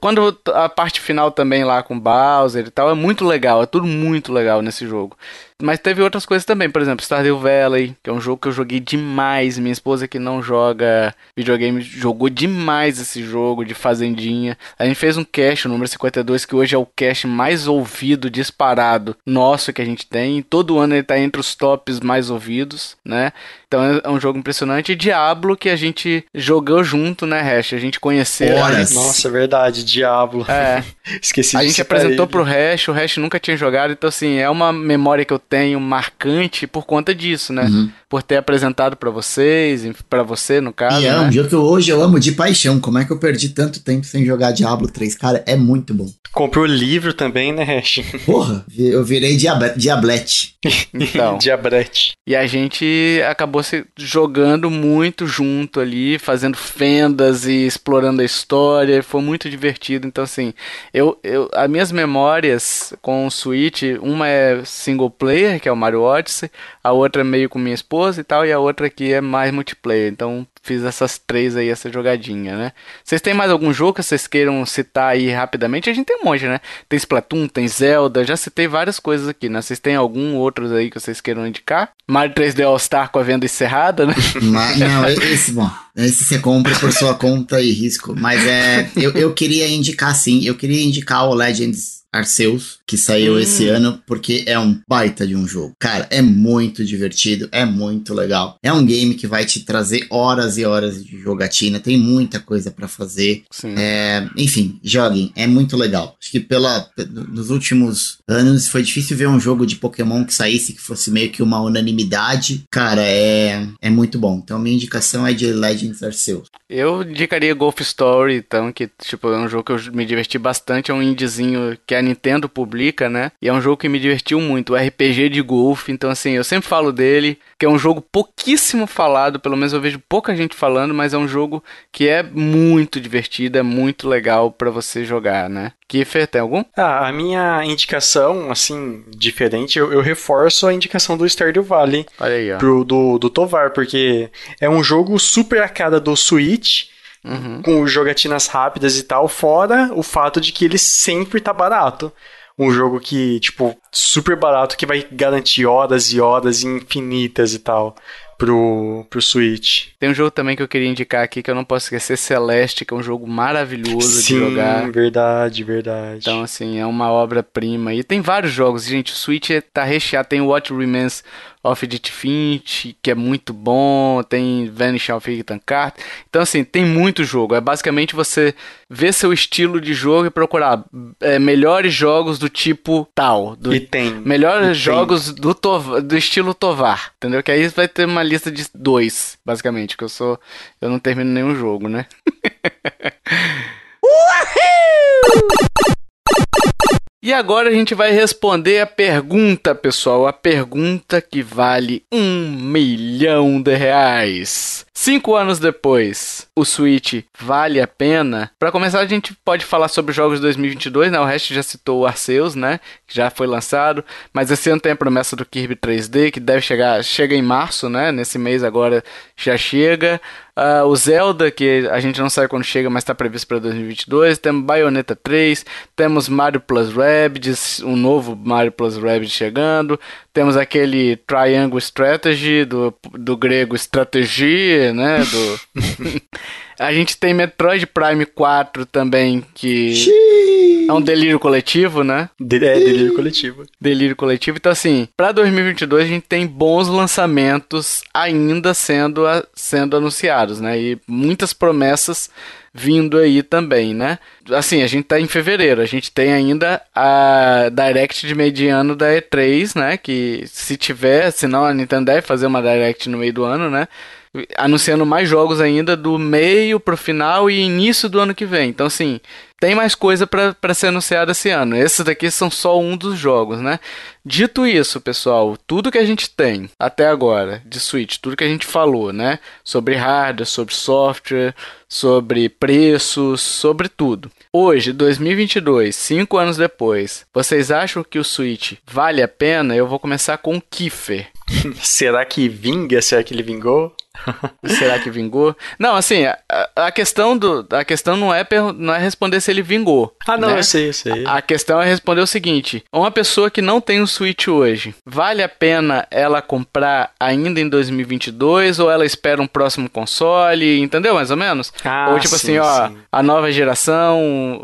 Quando a parte final também lá com Bowser e tal, é muito legal, é tudo muito legal nesse jogo. Mas teve outras coisas também, por exemplo, Stardew Valley, que é um jogo que eu joguei demais. Minha esposa que não joga videogame jogou demais esse jogo de fazendinha. A gente fez um cast, o número 52, que hoje é o cast mais ouvido, disparado nosso que a gente tem. Todo ano ele tá entre os tops mais ouvidos, né? Então é- é um jogo impressionante. E Diablo, que a gente jogou junto, né, Hash? A gente conheceu. Horas. Nossa, é verdade, Diablo. É. (laughs) Esqueci A de gente apresentou ele. pro Hash, o Hash nunca tinha jogado, então assim, é uma memória que eu tenho marcante por conta disso, né? Uhum. Por ter apresentado pra vocês, pra você no caso, e é um né? jogo que eu- hoje eu amo de paixão. Como é que eu perdi tanto tempo sem jogar Diablo 3? Cara, é muito bom. Comprou livro também, né, Hash? (laughs) Porra, eu virei diabe diablete. Então. (laughs) Diabrete. E a gente acabou se jogando muito junto ali, fazendo fendas e explorando a história. Foi muito divertido. Então, assim, eu, eu, as minhas memórias com o Switch, uma é single player, que é o Mario Odyssey, a outra é meio com minha esposa e tal, e a outra aqui é mais multiplayer. Então, fiz essas três aí, essa jogadinha, né? Vocês têm mais algum jogo que vocês queiram citar aí rapidamente? A gente tem um monte, né? Tem Splatoon, tem Zelda, já citei várias coisas aqui, né? Vocês têm algum outros aí que vocês queiram indicar? Mario 3D All Star com a venda encerrada, né? (laughs) Mas, não, esse, bom, esse você compra por sua conta e risco. Mas é, eu, eu queria indicar sim, eu queria indicar o Legends Arceus, que saiu hum. esse ano, porque é um baita de um jogo. Cara, é muito divertido, é muito legal. É um game que vai te trazer horas e horas de jogatina, tem muita coisa para fazer. É, enfim, joguem, é muito legal. Acho que pela, nos últimos anos foi difícil ver um jogo de Pokémon que saísse que fosse meio que uma unanimidade. Cara, é, é muito bom. Então minha indicação é de Legends Arceus. Eu indicaria Golf Story, então, que tipo, é um jogo que eu me diverti bastante, é um indiezinho que a Nintendo publica, né? E é um jogo que me divertiu muito, o RPG de golfe. Então, assim, eu sempre falo dele, que é um jogo pouquíssimo falado, pelo menos eu vejo pouca gente falando, mas é um jogo que é muito divertido, é muito legal para você jogar, né? Kiffer, tem algum? Ah, a minha indicação, assim, diferente, eu, eu reforço a indicação do Stardew Valley Olha aí, ó. Pro, do, do Tovar, porque é um jogo super a cara do Switch, uhum. com jogatinas rápidas e tal, fora o fato de que ele sempre tá barato. Um jogo que, tipo, super barato, que vai garantir horas e horas infinitas e tal pro, pro Switch. Tem um jogo também que eu queria indicar aqui que eu não posso esquecer, Celeste, que é um jogo maravilhoso Sim, de jogar. Sim, verdade, verdade. Então, assim, é uma obra-prima. E tem vários jogos, gente. O Switch tá recheado. Tem What Remains of Edith Finch, que é muito bom, tem Vanish of Ethan Carter. Então, assim, tem muito jogo. É basicamente você ver seu estilo de jogo e procurar é, melhores jogos do tipo tal. Do, e tem. Melhores e jogos tem. Do, do estilo Tovar, entendeu? Que aí vai ter uma lista de dois, basicamente, que eu sou... Eu não termino nenhum jogo, né? (laughs) Uhul! E agora a gente vai responder a pergunta, pessoal. A pergunta que vale um milhão de reais. Cinco anos depois, o Switch vale a pena? Para começar, a gente pode falar sobre jogos de 2022, né? O resto já citou o Arceus, né? Que já foi lançado. Mas esse ano tem a promessa do Kirby 3D, que deve chegar, chega em março, né? Nesse mês agora já chega. Uh, o Zelda, que a gente não sabe quando chega, mas está previsto para 2022. Temos Bayonetta 3. Temos Mario Plus Rabbids, um novo Mario Plus Rabbids chegando. Temos aquele Triangle Strategy, do, do grego estratégia, né? Do... (laughs) a gente tem Metroid Prime 4 também, que Xiii. é um delírio coletivo, né? De é, delírio coletivo. Delírio coletivo. Então, assim, para 2022 a gente tem bons lançamentos ainda sendo, sendo anunciados, né? E muitas promessas vindo aí também, né? Assim, a gente tá em fevereiro, a gente tem ainda a Direct de mediano da E3, né? Que se tiver, senão a Nintendo deve fazer uma Direct no meio do ano, né? Anunciando mais jogos ainda do meio pro final e início do ano que vem. Então, assim, tem mais coisa para ser anunciada esse ano. Esses daqui são só um dos jogos, né? Dito isso, pessoal, tudo que a gente tem até agora de Switch, tudo que a gente falou, né? Sobre hardware, sobre software, sobre preços, sobre tudo. Hoje, 2022, cinco anos depois, vocês acham que o Switch vale a pena? Eu vou começar com o Kiefer. (laughs) Será que vinga? Será que ele vingou? (laughs) Será que vingou? Não, assim, a, a, questão do, a questão não é, não é responder se ele vingou. Ah, não, né? eu sei, eu sei. A, a questão é responder o seguinte: uma pessoa que não tem um Switch hoje, vale a pena ela comprar ainda em 2022 ou ela espera um próximo console? Entendeu mais ou menos? Ah, ou tipo sim, assim, ó, sim. a nova geração,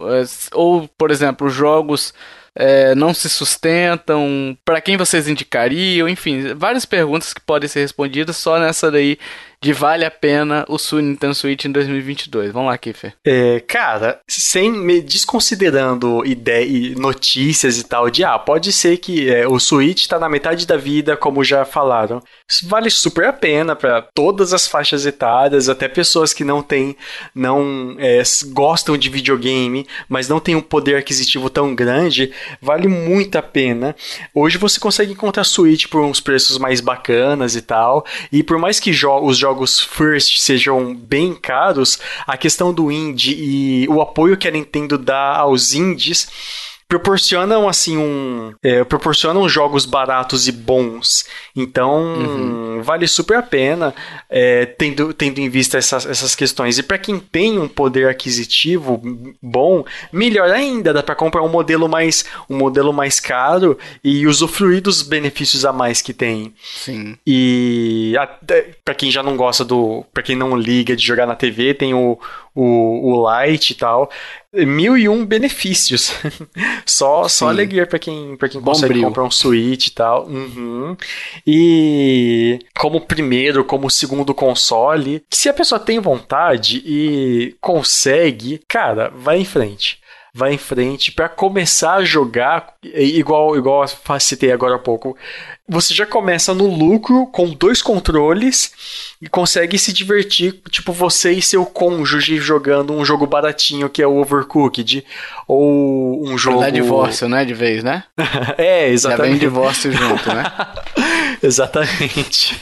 ou por exemplo, jogos é, não se sustentam? Para quem vocês indicariam? Enfim, várias perguntas que podem ser respondidas só nessa daí de vale a pena o Nintendo Switch em 2022. Vamos lá, Kiffer. É, cara, sem me desconsiderando ideia e notícias e tal de ah, pode ser que é, o Switch tá na metade da vida, como já falaram. Isso vale super a pena para todas as faixas etárias, até pessoas que não têm, não é, gostam de videogame, mas não têm um poder aquisitivo tão grande, vale muito a pena. Hoje você consegue encontrar Switch por uns preços mais bacanas e tal, e por mais que jo os jogos first sejam bem caros, a questão do indie e o apoio que a Nintendo dá aos indies proporcionam assim um é, proporcionam jogos baratos e bons. Então uhum. vale super a pena é, tendo, tendo em vista essas, essas questões. E para quem tem um poder aquisitivo bom melhor ainda dá para comprar um modelo mais um modelo mais caro e usufruir dos benefícios a mais que tem. Sim. E para quem já não gosta do para quem não liga de jogar na TV tem o o, o Lite e tal. Mil e um benefícios. (laughs) só só alegria para quem, pra quem consegue brilho. comprar um Switch e tal. Uhum. E como primeiro, como segundo console, se a pessoa tem vontade e consegue, cara, vai em frente vai em frente para começar a jogar igual igual citei agora há pouco você já começa no lucro com dois controles e consegue se divertir, tipo você e seu cônjuge jogando um jogo baratinho que é o Overcooked ou um jogo dar divórcio, né, de vez, né? (laughs) é, exatamente. Já vem divórcio junto, né? (laughs) exatamente.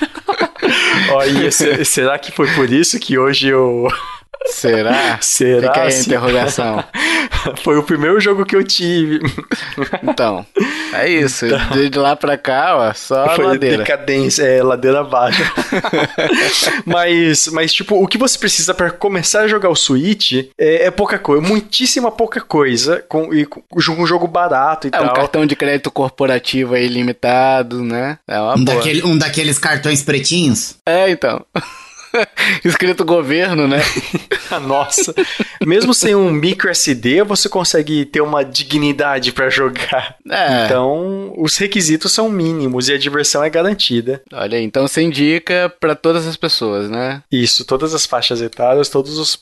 (laughs) Olha, será que foi por isso que hoje eu Será? Será? Fica aí a interrogação. (laughs) Foi o primeiro jogo que eu tive. Então, é isso. Então, de lá pra cá, ó, só foi ladeira. decadência, é, ladeira abaixo. (laughs) mas, mas, tipo, o que você precisa para começar a jogar o Switch é, é, pouca coisa, muitíssima pouca coisa, com, e com um jogo barato e é, tal. um cartão de crédito corporativo aí limitado, né? É uma um, boa. daquele, um daqueles cartões pretinhos? É, então. (laughs) (laughs) Escrito governo, né? (laughs) Nossa. Mesmo sem um micro SD, você consegue ter uma dignidade para jogar. É. Então, os requisitos são mínimos e a diversão é garantida. Olha aí, então você indica para todas as pessoas, né? Isso, todas as faixas etárias, todos os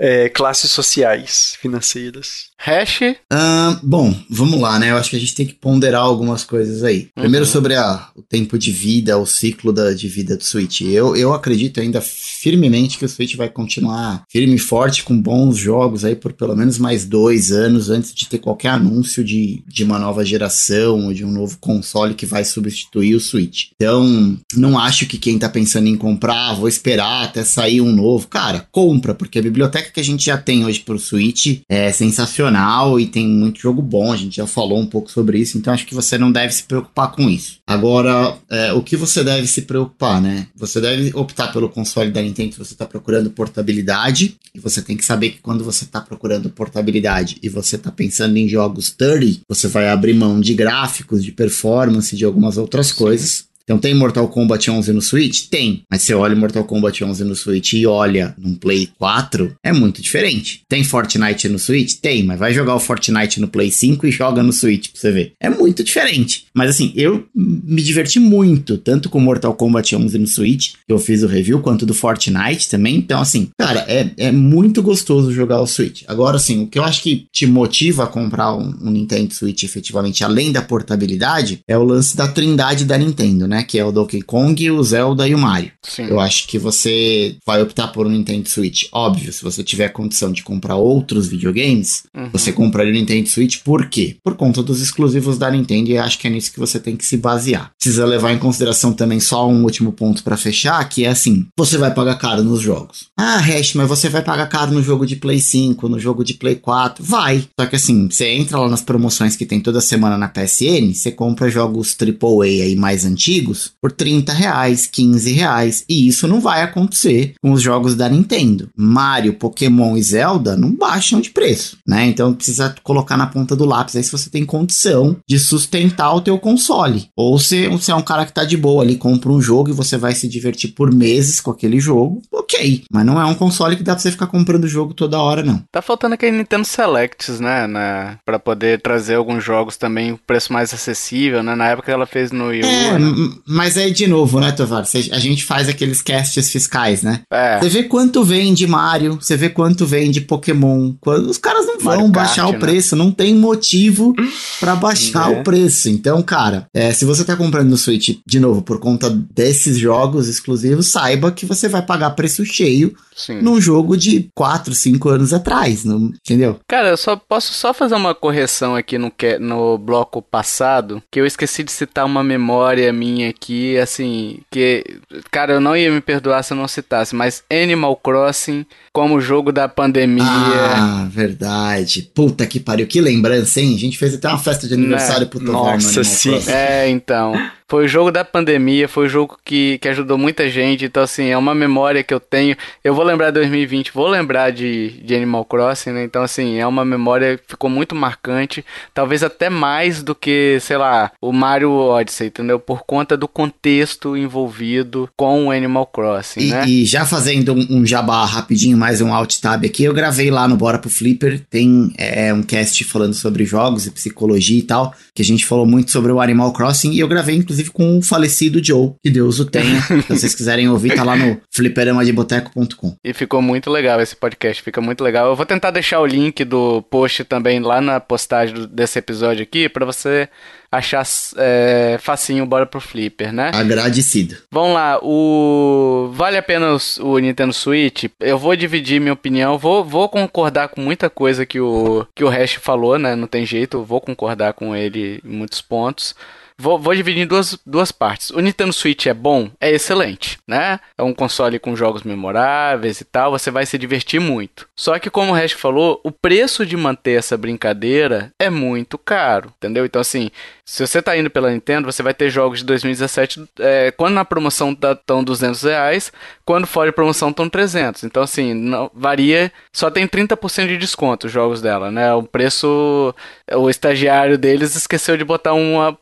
é, classes sociais financeiras. Hash? Uh, bom, vamos lá, né? Eu acho que a gente tem que ponderar algumas coisas aí. Primeiro uhum. sobre a, o tempo de vida, o ciclo da, de vida do Switch. Eu, eu acredito ainda firmemente que o Switch vai continuar firme e forte com bons jogos aí por pelo menos mais dois anos antes de ter qualquer anúncio de, de uma nova geração ou de um novo console que vai substituir o Switch. Então, não acho que quem tá pensando em comprar, vou esperar até sair um novo. Cara, compra, porque a biblioteca que a gente já tem hoje pro Switch é sensacional e tem muito jogo bom, a gente já falou um pouco sobre isso, então acho que você não deve se preocupar com isso. Agora, é, o que você deve se preocupar, né? Você deve optar pelo console da Nintendo se você está procurando portabilidade, e você tem que saber que quando você está procurando portabilidade e você está pensando em jogos 30, você vai abrir mão de gráficos, de performance, de algumas outras coisas. Então tem Mortal Kombat 11 no Switch? Tem. Mas você olha Mortal Kombat 11 no Switch e olha num Play 4, é muito diferente. Tem Fortnite no Switch? Tem, mas vai jogar o Fortnite no Play 5 e joga no Switch pra você ver. É muito diferente. Mas assim, eu me diverti muito, tanto com Mortal Kombat 11 no Switch, que eu fiz o review, quanto do Fortnite também. Então assim, cara, é, é muito gostoso jogar o Switch. Agora assim, o que eu acho que te motiva a comprar um, um Nintendo Switch efetivamente, além da portabilidade, é o lance da trindade da Nintendo, né? Que é o Donkey Kong, o Zelda e o Mario. Sim. Eu acho que você vai optar por um Nintendo Switch. Óbvio, se você tiver condição de comprar outros videogames, uhum. você compraria o Nintendo Switch. Por quê? Por conta dos exclusivos da Nintendo e acho que é nisso que você tem que se basear. Precisa levar em consideração também só um último ponto para fechar, que é assim, você vai pagar caro nos jogos. Ah, Hash, mas você vai pagar caro no jogo de Play 5, no jogo de Play 4. Vai. Só que assim, você entra lá nas promoções que tem toda semana na PSN, você compra jogos AAA aí mais antigos, antigos por 30 reais, 15 reais. E isso não vai acontecer com os jogos da Nintendo. Mario, Pokémon e Zelda não baixam de preço, né? Então precisa colocar na ponta do lápis aí se você tem condição de sustentar o teu console. Ou se você é um cara que tá de boa ali, compra um jogo e você vai se divertir por meses com aquele jogo, ok. Mas não é um console que dá pra você ficar comprando jogo toda hora, não. Tá faltando aquele Nintendo Selects, né? Na, pra poder trazer alguns jogos também, preço mais acessível, né? Na época ela fez no Wii U, é, né? Mas aí, de novo, né, Tovar? A gente faz aqueles casts fiscais, né? É. Você vê quanto vende Mario, você vê quanto vende Pokémon. Os caras não vão Mario baixar Kart, o né? preço, não tem motivo para baixar é. o preço. Então, cara, é, se você tá comprando no Switch, de novo, por conta desses jogos exclusivos, saiba que você vai pagar preço cheio Sim. num jogo de 4, 5 anos atrás, não, entendeu? Cara, eu só posso só fazer uma correção aqui no, no bloco passado, que eu esqueci de citar uma memória minha aqui, assim, que, cara, eu não ia me perdoar se eu não citasse, mas Animal Crossing como jogo da pandemia. Ah, verdade. Puta que pariu, que lembrança, hein? A gente fez até uma festa de aniversário né? pro Nossa, sim. É, então. Foi o jogo da pandemia, foi o jogo que, que ajudou muita gente. Então, assim, é uma memória que eu tenho. Eu vou lembrar de 2020, vou lembrar de, de Animal Crossing, né? Então, assim, é uma memória que ficou muito marcante. Talvez até mais do que, sei lá, o Mario Odyssey, entendeu? Por conta do contexto envolvido com o Animal Crossing, e, né? E já fazendo um, um jabá rapidinho, mais um alt tab aqui, eu gravei lá no Bora pro Flipper. Tem é, um cast falando sobre jogos e psicologia e tal, que a gente falou muito sobre o Animal Crossing. E eu gravei, inclusive, inclusive com o falecido Joe, que Deus o tenha. (laughs) Se vocês quiserem ouvir, tá lá no fliperamadeboteco.com. E ficou muito legal esse podcast, fica muito legal. Eu vou tentar deixar o link do post também lá na postagem desse episódio aqui, para você achar é, facinho bora pro Flipper, né? Agradecido. Vamos lá, o vale a pena o, o, Nintendo Switch? Eu vou dividir minha opinião, vou, vou concordar com muita coisa que o que o Hash falou, né? Não tem jeito, vou concordar com ele em muitos pontos. Vou, vou, dividir em duas, duas partes. O Nintendo Switch é bom? É excelente, né? É um console com jogos memoráveis e tal, você vai se divertir muito. Só que, como o Hash falou, o preço de manter essa brincadeira é muito caro, entendeu? Então, assim, se você tá indo pela Nintendo, você vai ter jogos de 2017, é, quando na promoção tá, tão 200 reais, quando fora de promoção estão 300. Então, assim, não, varia, só tem 30% de desconto os jogos dela, né? O preço, o estagiário deles esqueceu de botar uma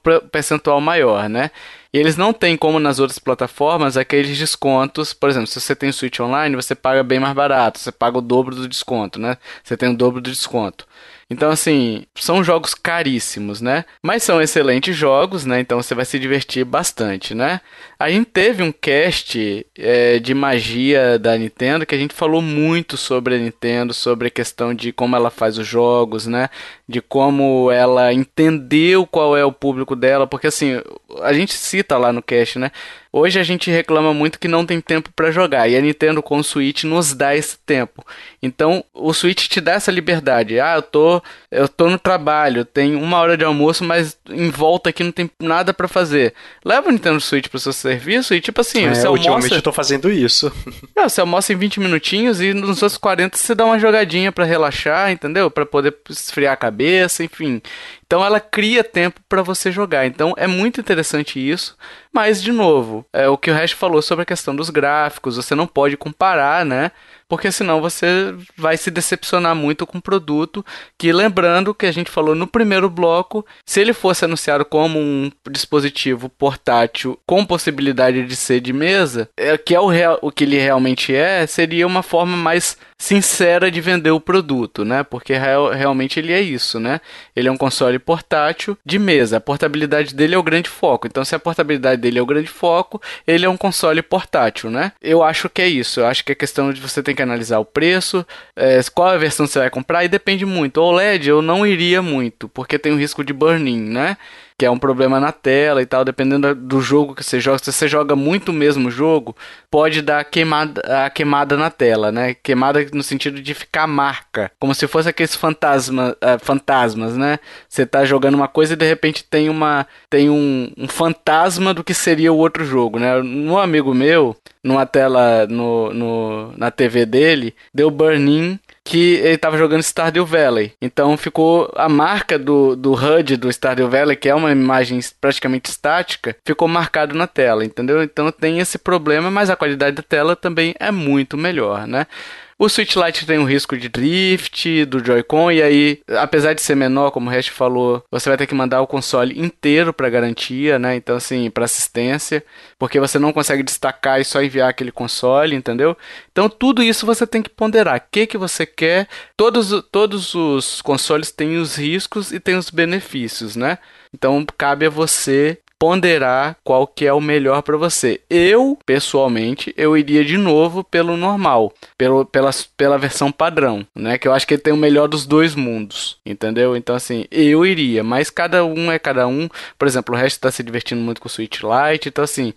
percentual maior, né? E eles não têm, como nas outras plataformas, aqueles descontos. Por exemplo, se você tem Switch Online, você paga bem mais barato, você paga o dobro do desconto, né? Você tem o dobro do desconto. Então, assim, são jogos caríssimos, né? Mas são excelentes jogos, né? Então você vai se divertir bastante, né? A gente teve um cast é, de magia da Nintendo que a gente falou muito sobre a Nintendo, sobre a questão de como ela faz os jogos, né? De como ela entendeu qual é o público dela, porque assim, a gente cita lá no cast, né? Hoje a gente reclama muito que não tem tempo para jogar e a Nintendo com o Switch nos dá esse tempo. Então o Switch te dá essa liberdade. Ah, eu tô, eu tô no trabalho, tem uma hora de almoço, mas em volta aqui não tem nada para fazer. Leva o Nintendo Switch pro seu serviço e tipo assim, é, você almoça... Ultimamente eu tô fazendo isso. (laughs) Você almoça em 20 minutinhos e nos outros 40 você dá uma jogadinha para relaxar, entendeu? Para poder esfriar a cabeça, enfim. Então ela cria tempo para você jogar. Então é muito interessante isso. Mas, de novo, é o que o Hash falou sobre a questão dos gráficos. Você não pode comparar, né? Porque senão você vai se decepcionar muito com o produto. Que lembrando que a gente falou no primeiro bloco, se ele fosse anunciado como um dispositivo portátil com possibilidade de ser de mesa, é, que é o, real, o que ele realmente é, seria uma forma mais sincera de vender o produto, né? Porque real, realmente ele é isso, né? Ele é um console portátil de mesa. A portabilidade dele é o grande foco. Então, se a portabilidade dele é o grande foco, ele é um console portátil, né? Eu acho que é isso. Eu acho que é questão de você ter que analisar o preço, é, qual a versão você vai comprar e depende muito. O OLED eu não iria muito, porque tem o risco de burn-in, né? Que é um problema na tela e tal, dependendo do jogo que você joga. Se você joga muito o mesmo jogo, pode dar queimada, a queimada na tela, né? Queimada no sentido de ficar marca, como se fosse aqueles fantasma, uh, fantasmas, né? Você tá jogando uma coisa e de repente tem uma tem um, um fantasma do que seria o outro jogo, né? Um amigo meu, numa tela no, no na TV dele, deu burn-in que ele estava jogando Stardew Valley. Então ficou a marca do, do HUD do Stardew Valley, que é uma imagem praticamente estática, ficou marcado na tela, entendeu? Então tem esse problema, mas a qualidade da tela também é muito melhor, né? O Switch Lite tem um risco de drift do Joy-Con e aí, apesar de ser menor, como o Hash falou, você vai ter que mandar o console inteiro para garantia, né? Então assim, para assistência, porque você não consegue destacar e só enviar aquele console, entendeu? Então tudo isso você tem que ponderar. O que que você quer? Todos, todos os consoles têm os riscos e têm os benefícios, né? Então cabe a você ponderar qual que é o melhor para você. Eu, pessoalmente, eu iria de novo pelo normal, pelo, pela, pela versão padrão, né? Que eu acho que ele tem o melhor dos dois mundos, entendeu? Então, assim, eu iria, mas cada um é cada um. Por exemplo, o resto tá se divertindo muito com o Switch Lite, então, assim,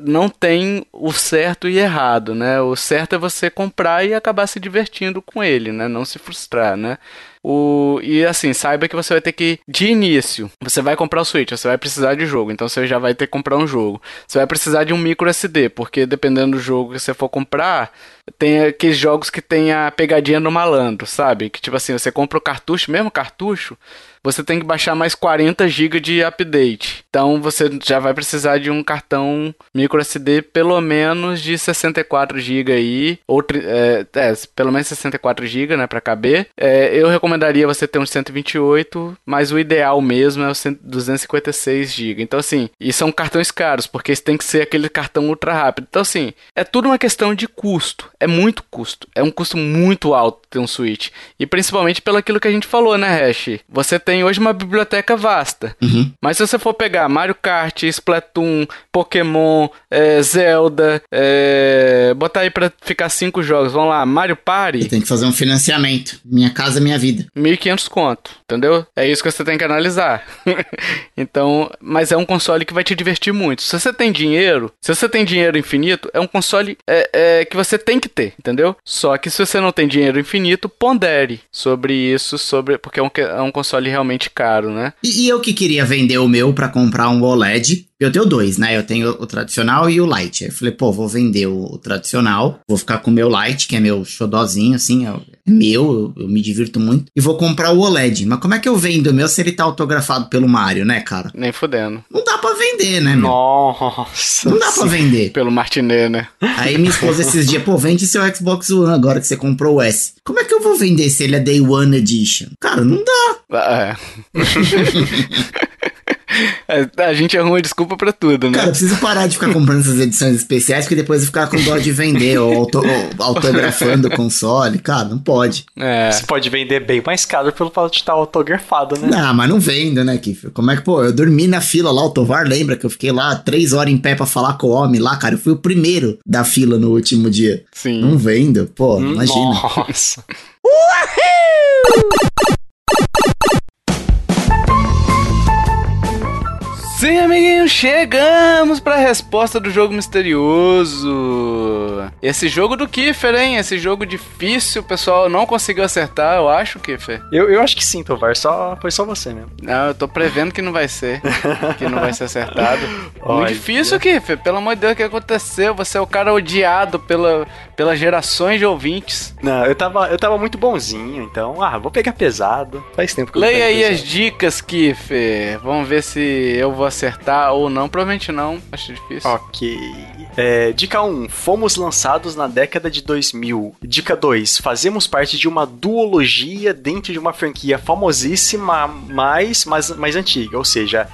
não tem o certo e errado, né? O certo é você comprar e acabar se divertindo com ele, né? Não se frustrar, né? O, e assim, saiba que você vai ter que, de início, você vai comprar o Switch, você vai precisar de jogo, então você já vai ter que comprar um jogo. Você vai precisar de um micro SD, porque dependendo do jogo que você for comprar, tem aqueles jogos que tem a pegadinha do malandro, sabe? Que tipo assim, você compra o cartucho, mesmo cartucho, você tem que baixar mais 40 GB de update. Então você já vai precisar de um cartão micro SD pelo menos de 64 GB aí, ou é, é, pelo menos 64 GB, né, para caber. É, eu recomendaria você ter um 128, mas o ideal mesmo é o 256 GB. Então assim, e são cartões caros, porque tem que ser aquele cartão ultra rápido. Então assim, é tudo uma questão de custo. É muito custo. É um custo muito alto ter um Switch. E principalmente pelo aquilo que a gente falou, né, Hash? Você tem tem hoje uma biblioteca vasta. Uhum. Mas se você for pegar Mario Kart, Splatoon, Pokémon, é, Zelda, é, botar aí pra ficar cinco jogos, vamos lá, Mario Party. Tem que fazer um financiamento. Minha casa, minha vida. 1.500 conto, entendeu? É isso que você tem que analisar. (laughs) então, mas é um console que vai te divertir muito. Se você tem dinheiro, se você tem dinheiro infinito, é um console é, é, que você tem que ter, entendeu? Só que se você não tem dinheiro infinito, pondere sobre isso, sobre porque é um, é um console realmente realmente caro, né? E, e eu que queria vender o meu para comprar um OLED, eu tenho dois, né? Eu tenho o tradicional e o light. Aí eu falei, pô, vou vender o, o tradicional, vou ficar com o meu light, que é meu xodozinho, assim, é, meu, eu, me divirto muito, e vou comprar o OLED. Mas como é que eu vendo o meu se ele tá autografado pelo Mario, né, cara? Nem fudendo. Não dá pra vender, né, meu? Nossa. Não dá pra vender. Pelo Martinet, né? Aí minha esposa esses dias, pô, vende seu Xbox One agora que você comprou o S. Como é que eu vou vender se ele é Day One Edition? Cara, não dá. É. (laughs) A gente arruma desculpa pra tudo, né? Cara, eu preciso parar de ficar comprando essas edições especiais, porque depois eu ficar com dó de vender ou, auto, ou autografando o console. Cara, não pode. É. Você pode vender bem mais caro pelo fato de estar autografado, né? Não, mas não vendo, né, Kiff? Como é que, pô, eu dormi na fila lá, o Tovar lembra que eu fiquei lá três horas em pé pra falar com o homem lá, cara. Eu fui o primeiro da fila no último dia. Sim. Não vendo, pô, imagina. Nossa. Uhul! Sim, amiguinhos, chegamos para a resposta do jogo misterioso. Esse jogo do Kiffer, hein? Esse jogo difícil, o pessoal não conseguiu acertar, eu acho, Kiffer. Eu, eu acho que sim, Tovar, só, foi só você mesmo. Não, eu tô prevendo que não vai ser, (laughs) que não vai ser acertado. Muito difícil, Kiffer, pelo amor de Deus, o que aconteceu? Você é o cara odiado pela, pelas gerações de ouvintes. Não, eu tava, eu tava muito bonzinho, então, ah, vou pegar pesado. Faz tempo que eu Leia aí pesado. as dicas, Kiffer. Vamos ver se eu vou acertar ou não. Provavelmente não, acho difícil. Ok. É, dica 1. Fomos lançados na década de 2000. Dica 2. Fazemos parte de uma duologia dentro de uma franquia famosíssima, mais, mais, mais antiga. Ou seja,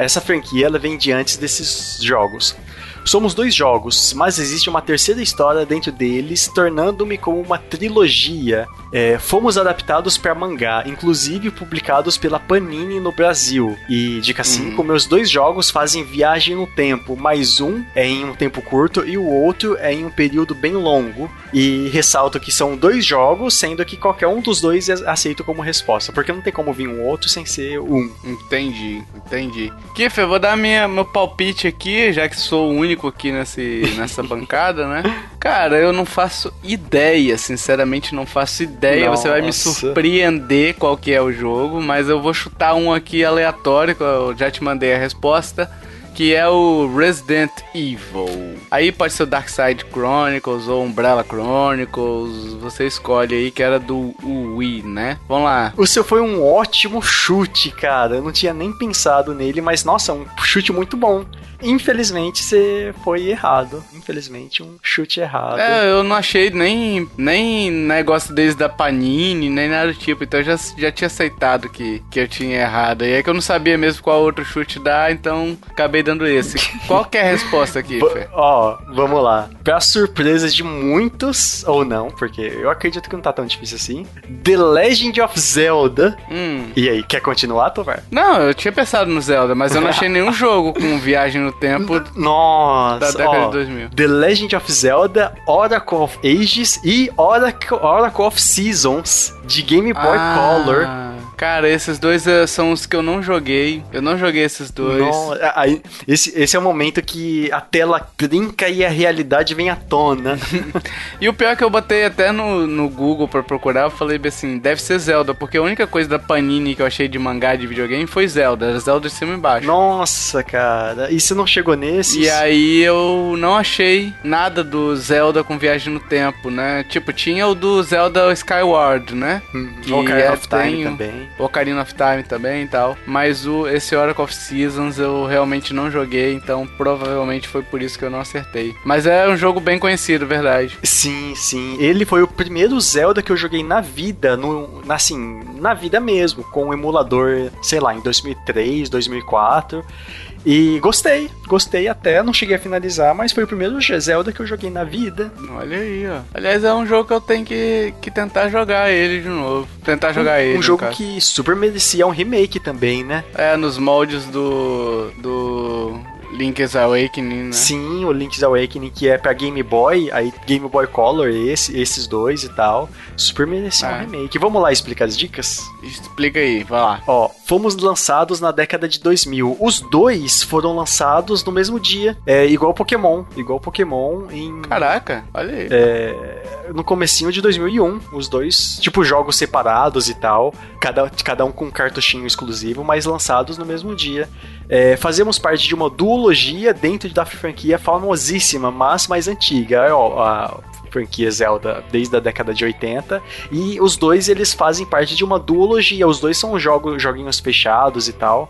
essa franquia ela vem de antes desses jogos. Somos dois jogos, mas existe uma terceira história dentro deles, tornando-me como uma trilogia. É, fomos adaptados para mangá, inclusive publicados pela Panini no Brasil. E dica 5, uhum. meus dois jogos fazem viagem no tempo, mas um é em um tempo curto e o outro é em um período bem longo. E ressalto que são dois jogos, sendo que qualquer um dos dois é aceito como resposta, porque não tem como vir um outro sem ser um. Entendi, entendi. Kiff, eu vou dar minha, meu palpite aqui, já que sou o único aqui nesse, nessa bancada, né? Cara, eu não faço ideia, sinceramente não faço ideia. Nossa. Você vai me surpreender qual que é o jogo, mas eu vou chutar um aqui aleatório, eu já te mandei a resposta que é o Resident Evil. Aí pode ser o Dark Side Chronicles ou Umbrella Chronicles, você escolhe aí que era do Wii, né? Vamos lá. O seu foi um ótimo chute, cara. Eu não tinha nem pensado nele, mas nossa, um chute muito bom. Infelizmente você foi errado. Infelizmente, um chute errado. É, eu não achei nem, nem negócio desde da Panini, nem nada do tipo. Então eu já, já tinha aceitado que, que eu tinha errado. E é que eu não sabia mesmo qual outro chute dar, então acabei dando esse. (laughs) qual é a resposta aqui, Fê? Ó, vamos lá. Pra surpresa de muitos, ou não, porque eu acredito que não tá tão difícil assim. The Legend of Zelda. Hum. E aí, quer continuar, Tovar? Não, eu tinha pensado no Zelda, mas eu não achei nenhum (laughs) jogo com viagem no tempo Nossa, da década ó, de 2000. The Legend of Zelda, Oracle of Ages e Oracle, Oracle of Seasons de Game Boy Ah, Color. Cara, esses dois eh, são os que eu não joguei. Eu não joguei esses dois. No- aí, esse, esse é o momento que a tela trinca e a realidade vem à tona. (laughs) E o pior é que eu botei até no, no Google pra procurar, eu falei assim, deve ser Zelda, porque a única coisa da Panini que eu achei de mangá de videogame foi Zelda, era Zelda de cima e embaixo. Nossa, cara. E você não chegou nesses? E aí eu não achei nada do Zelda com viagem no tempo, né? Tipo, tinha o do Zelda Skyward, né? Hum, Que é- tem o- Ocarina of Time também e tal. Mas o, esse Oracle of Seasons eu realmente não joguei, então provavelmente foi por isso que eu não acertei. Mas é um jogo bem conhecido, verdade. Sim, sim. Ele foi o primeiro Zelda que eu joguei na vida, no, assim, na vida mesmo, com o emulador, sei lá, em 2003, 2004. E gostei, gostei até, não cheguei a finalizar, mas foi o primeiro Zelda que eu joguei na vida. Olha aí, ó. Aliás, é um jogo que eu tenho que, que tentar jogar ele de novo. Tentar jogar ele. um jogo que super merecia um remake também, né? É, nos moldes do. do. Link's Awakening, né? Sim, o Link's Awakening, que é pra Game Boy, aí Game Boy Color, esse, esses dois e tal. Super merecia um É. remake. Vamos lá explicar as dicas? Explica aí, vai lá. Ó, fomos lançados na década de 2000. Os dois foram lançados no mesmo dia, é igual Pokémon, igual Pokémon em Caraca, olha aí. é, no comecinho de 2001, os dois, tipo jogos separados e tal, cada, cada um com um cartuchinho exclusivo, mas lançados no mesmo dia. É, fazemos parte de uma duologia dentro da franquia famosíssima, mas mais antiga. É, ó, a franquia Zelda desde a década de 80 e os dois eles fazem parte de uma duologia. Os dois são jogos, joguinhos fechados e tal.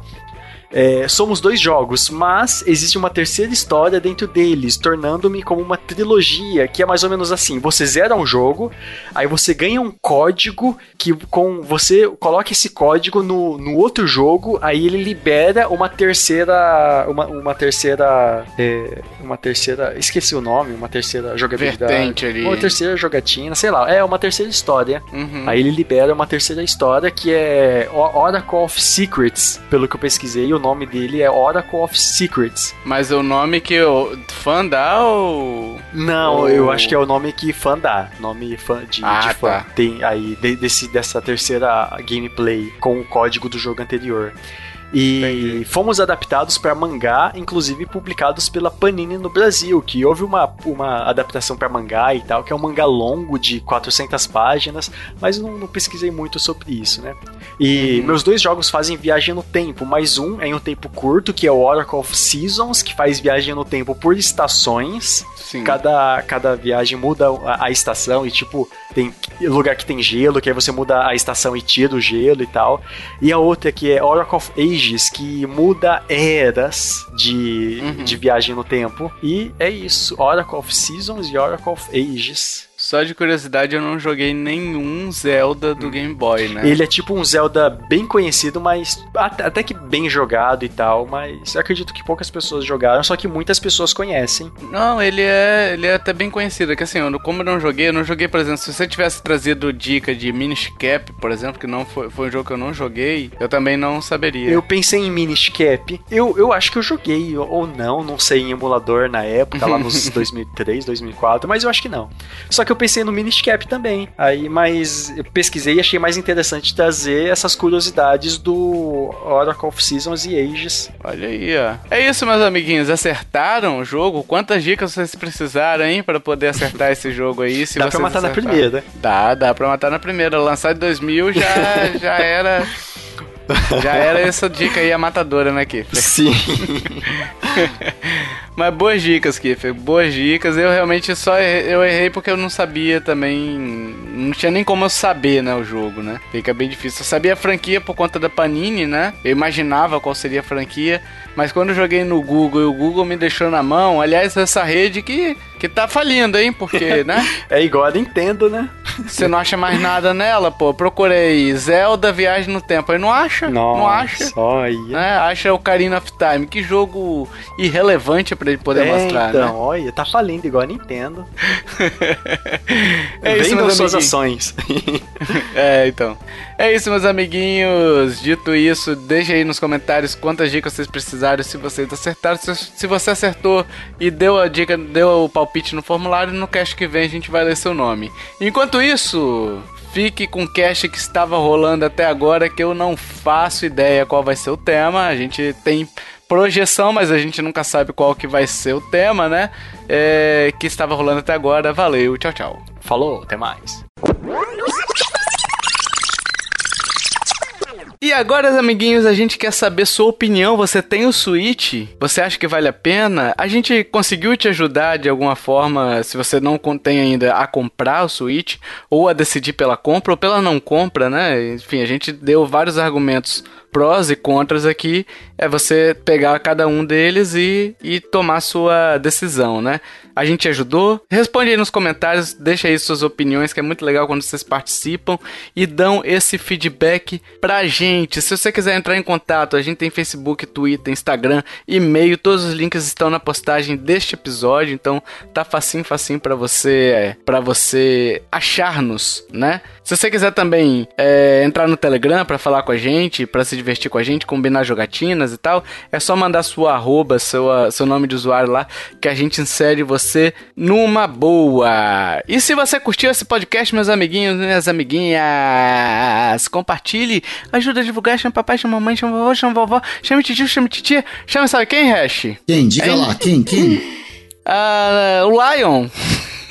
É, somos dois jogos, mas existe uma terceira história dentro deles, tornando-me como uma trilogia, que é mais ou menos assim: você zera um jogo, aí você ganha um código que com você coloca esse código no, no outro jogo, aí ele libera uma terceira, uma, uma terceira, é, uma terceira, esqueci o nome, uma terceira jogabilidade, Vertente ali. uma terceira jogatina, sei lá, é uma terceira história. Uhum. Aí ele libera uma terceira história que é Oracle of Secrets. Pelo que eu pesquisei, o nome dele é Oracle of Secrets. Mas o nome que o fã dá ou. Não, Oh. eu acho que é o nome que fã dá. Nome fã de, Ah, de fã. tá. Tem aí de- desse, dessa terceira gameplay com o código do jogo anterior. E Entendi. fomos adaptados para mangá, inclusive publicados pela Panini no Brasil, que houve uma, uma adaptação para mangá e tal, que é um mangá longo de 400 páginas, mas não, não pesquisei muito sobre isso, né? E Uhum. meus dois jogos fazem viagem no tempo, mais um em um tempo curto, que é o Oracle of Seasons, que faz viagem no tempo por estações. Sim. Cada, cada viagem muda a, a estação e, tipo, tem lugar que tem gelo, que aí você muda a estação e tira o gelo e tal. E a outra que é Oracle of Ages, que muda eras de, Uhum. de viagem no tempo. E é isso, Oracle of Seasons e Oracle of Ages. Só de curiosidade, eu não joguei nenhum Zelda do Game Boy, né? Ele é tipo um Zelda bem conhecido, mas até, que bem jogado e tal, mas acredito que poucas pessoas jogaram, só que muitas pessoas conhecem. Não, ele é, ele é até bem conhecido. É que assim, eu, como eu não joguei, eu não joguei, por exemplo, se você tivesse trazido dica de Minish Cap, por exemplo, que não foi, foi um jogo que eu não joguei, eu também não saberia. Eu pensei em Minish Cap. Eu, eu acho que eu joguei, ou não, não sei, em emulador na época, lá nos (laughs) 2003, 2004, mas eu acho que não. Só que eu pensei no Minish Cap também. Aí, mas eu pesquisei e achei mais interessante trazer essas curiosidades do Oracle of Seasons e Ages. Olha aí, ó. É isso, meus amiguinhos. Acertaram o jogo? Quantas dicas vocês precisaram, hein, pra poder acertar esse jogo aí? Se Dá pra matar na acertarem? primeira. Dá, dá pra matar na primeira. Lançado em 2000 já, (laughs) já era. Já era essa dica aí, a matadora, né, Kiffer? Sim. (laughs) Mas boas dicas, Kiffer. Boas dicas. Eu realmente só errei, eu errei porque eu não sabia também. Não tinha nem como eu saber, né, o jogo, né? Fica bem difícil. Eu sabia a franquia por conta da Panini, né? Eu imaginava qual seria a franquia. Mas quando eu joguei no Google e o Google me deixou na mão, aliás, essa rede que, que tá falindo, hein? Porque, (laughs) né? é igual a Nintendo, né? Você não acha mais nada nela, pô. Procurei Zelda Viagem no Tempo. Aí não acha? Nossa, não acha? Olha. Né? Acha o Karina of Time. Que jogo irrelevante pra ele poder é, mostrar, então, né? olha, tá falindo igual a Nintendo. (laughs) é isso, Vendam meus suas ações. (laughs) É, então. É isso, meus amiguinhos. Dito isso, deixe aí nos comentários quantas dicas vocês precisaram, se vocês acertaram. Se, se você acertou e deu a dica, deu o palpite no formulário, no cast que vem a gente vai ler seu nome. Enquanto isso, fique com o cast que estava rolando até agora, que eu não faço ideia qual vai ser o tema. A gente tem projeção, mas a gente nunca sabe qual que vai ser o tema, né? É, que estava rolando até agora. Valeu, tchau, tchau. Falou, até mais. E agora, amiguinhos, a gente quer saber sua opinião. Você tem o Switch? Você acha que vale a pena? A gente conseguiu te ajudar de alguma forma, se você não tem ainda, a comprar o Switch, ou a decidir pela compra ou pela não compra, né? Enfim, a gente deu vários argumentos prós e contras aqui. É você pegar cada um deles e, e tomar sua decisão, né? A gente ajudou? Responde aí nos comentários, deixa aí suas opiniões, que é muito legal quando vocês participam e dão esse feedback pra gente. Se você quiser entrar em contato, a gente tem Facebook, Twitter, Instagram, e-mail, todos os links estão na postagem deste episódio, então tá facinho, facinho para você, é, para você achar-nos, né? Se você quiser também é, entrar no Telegram para falar com a gente, para se divertir com a gente, combinar jogatinas e tal, é só mandar sua arroba, seu, seu nome de usuário lá, que a gente insere você numa boa. E se você curtiu esse podcast, meus amiguinhos, minhas amiguinhas, compartilhe, ajuda a divulgar, chama papai, chama mamãe, chama vovó, chama vovó, chama tio, chama titia, chama sabe quem, Hash? Quem? Diga Hein? lá, quem? Quem? (laughs) Ah, o Lion.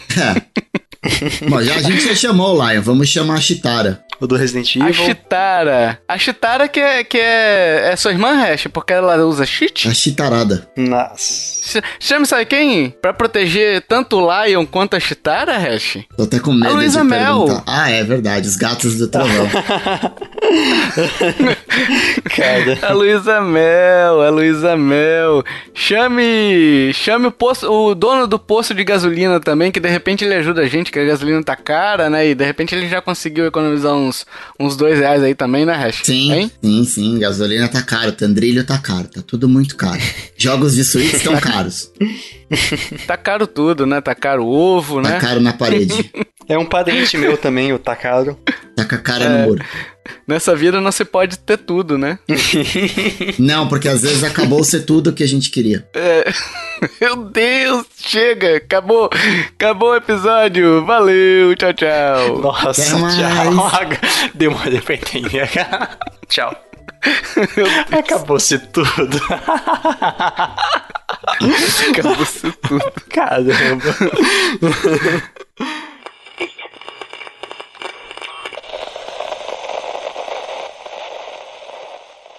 (laughs) Bom, já, a gente já chamou o Lion, vamos chamar a Chitara. O do Resident A Evil. Chitara. A Chitara que é, que é, é sua irmã, Hash, porque ela usa cheat? A Chitarada. Nossa. Ch- Chama sabe quem? Pra proteger tanto o Lion quanto a Chitara, Hash? Tô até com medo A Luísa de Mel. perguntar. Ah, é verdade, os gatos do trovão. Cara. (laughs) A Luísa Mel, a Luísa Mel. Chame, chame o posto, o dono do posto de gasolina também, que de repente ele ajuda a gente, que a gasolina tá cara, né? E de repente ele já conseguiu economizar uns, uns dois reais aí também, né, Hash? Sim, Hein? sim, sim, gasolina tá caro, tandrilho tá caro, tá tudo muito caro. Jogos de Switch estão (laughs) caros, Tá caro tudo, né? Tá caro o ovo, tá né? caro na parede, (laughs) É um parente meu também, o Takaro. tá com a cara É. no muro. Nessa vida não se pode ter tudo, né? (laughs) Não, porque às vezes acabou ser tudo o que a gente queria. É. (laughs) Meu Deus, chega, acabou, acabou o episódio. Valeu, tchau, tchau. (laughs) Nossa, tchau. Demorei pra entender. tchau. Acabou-se tudo. Acabou isso tudo. Caramba.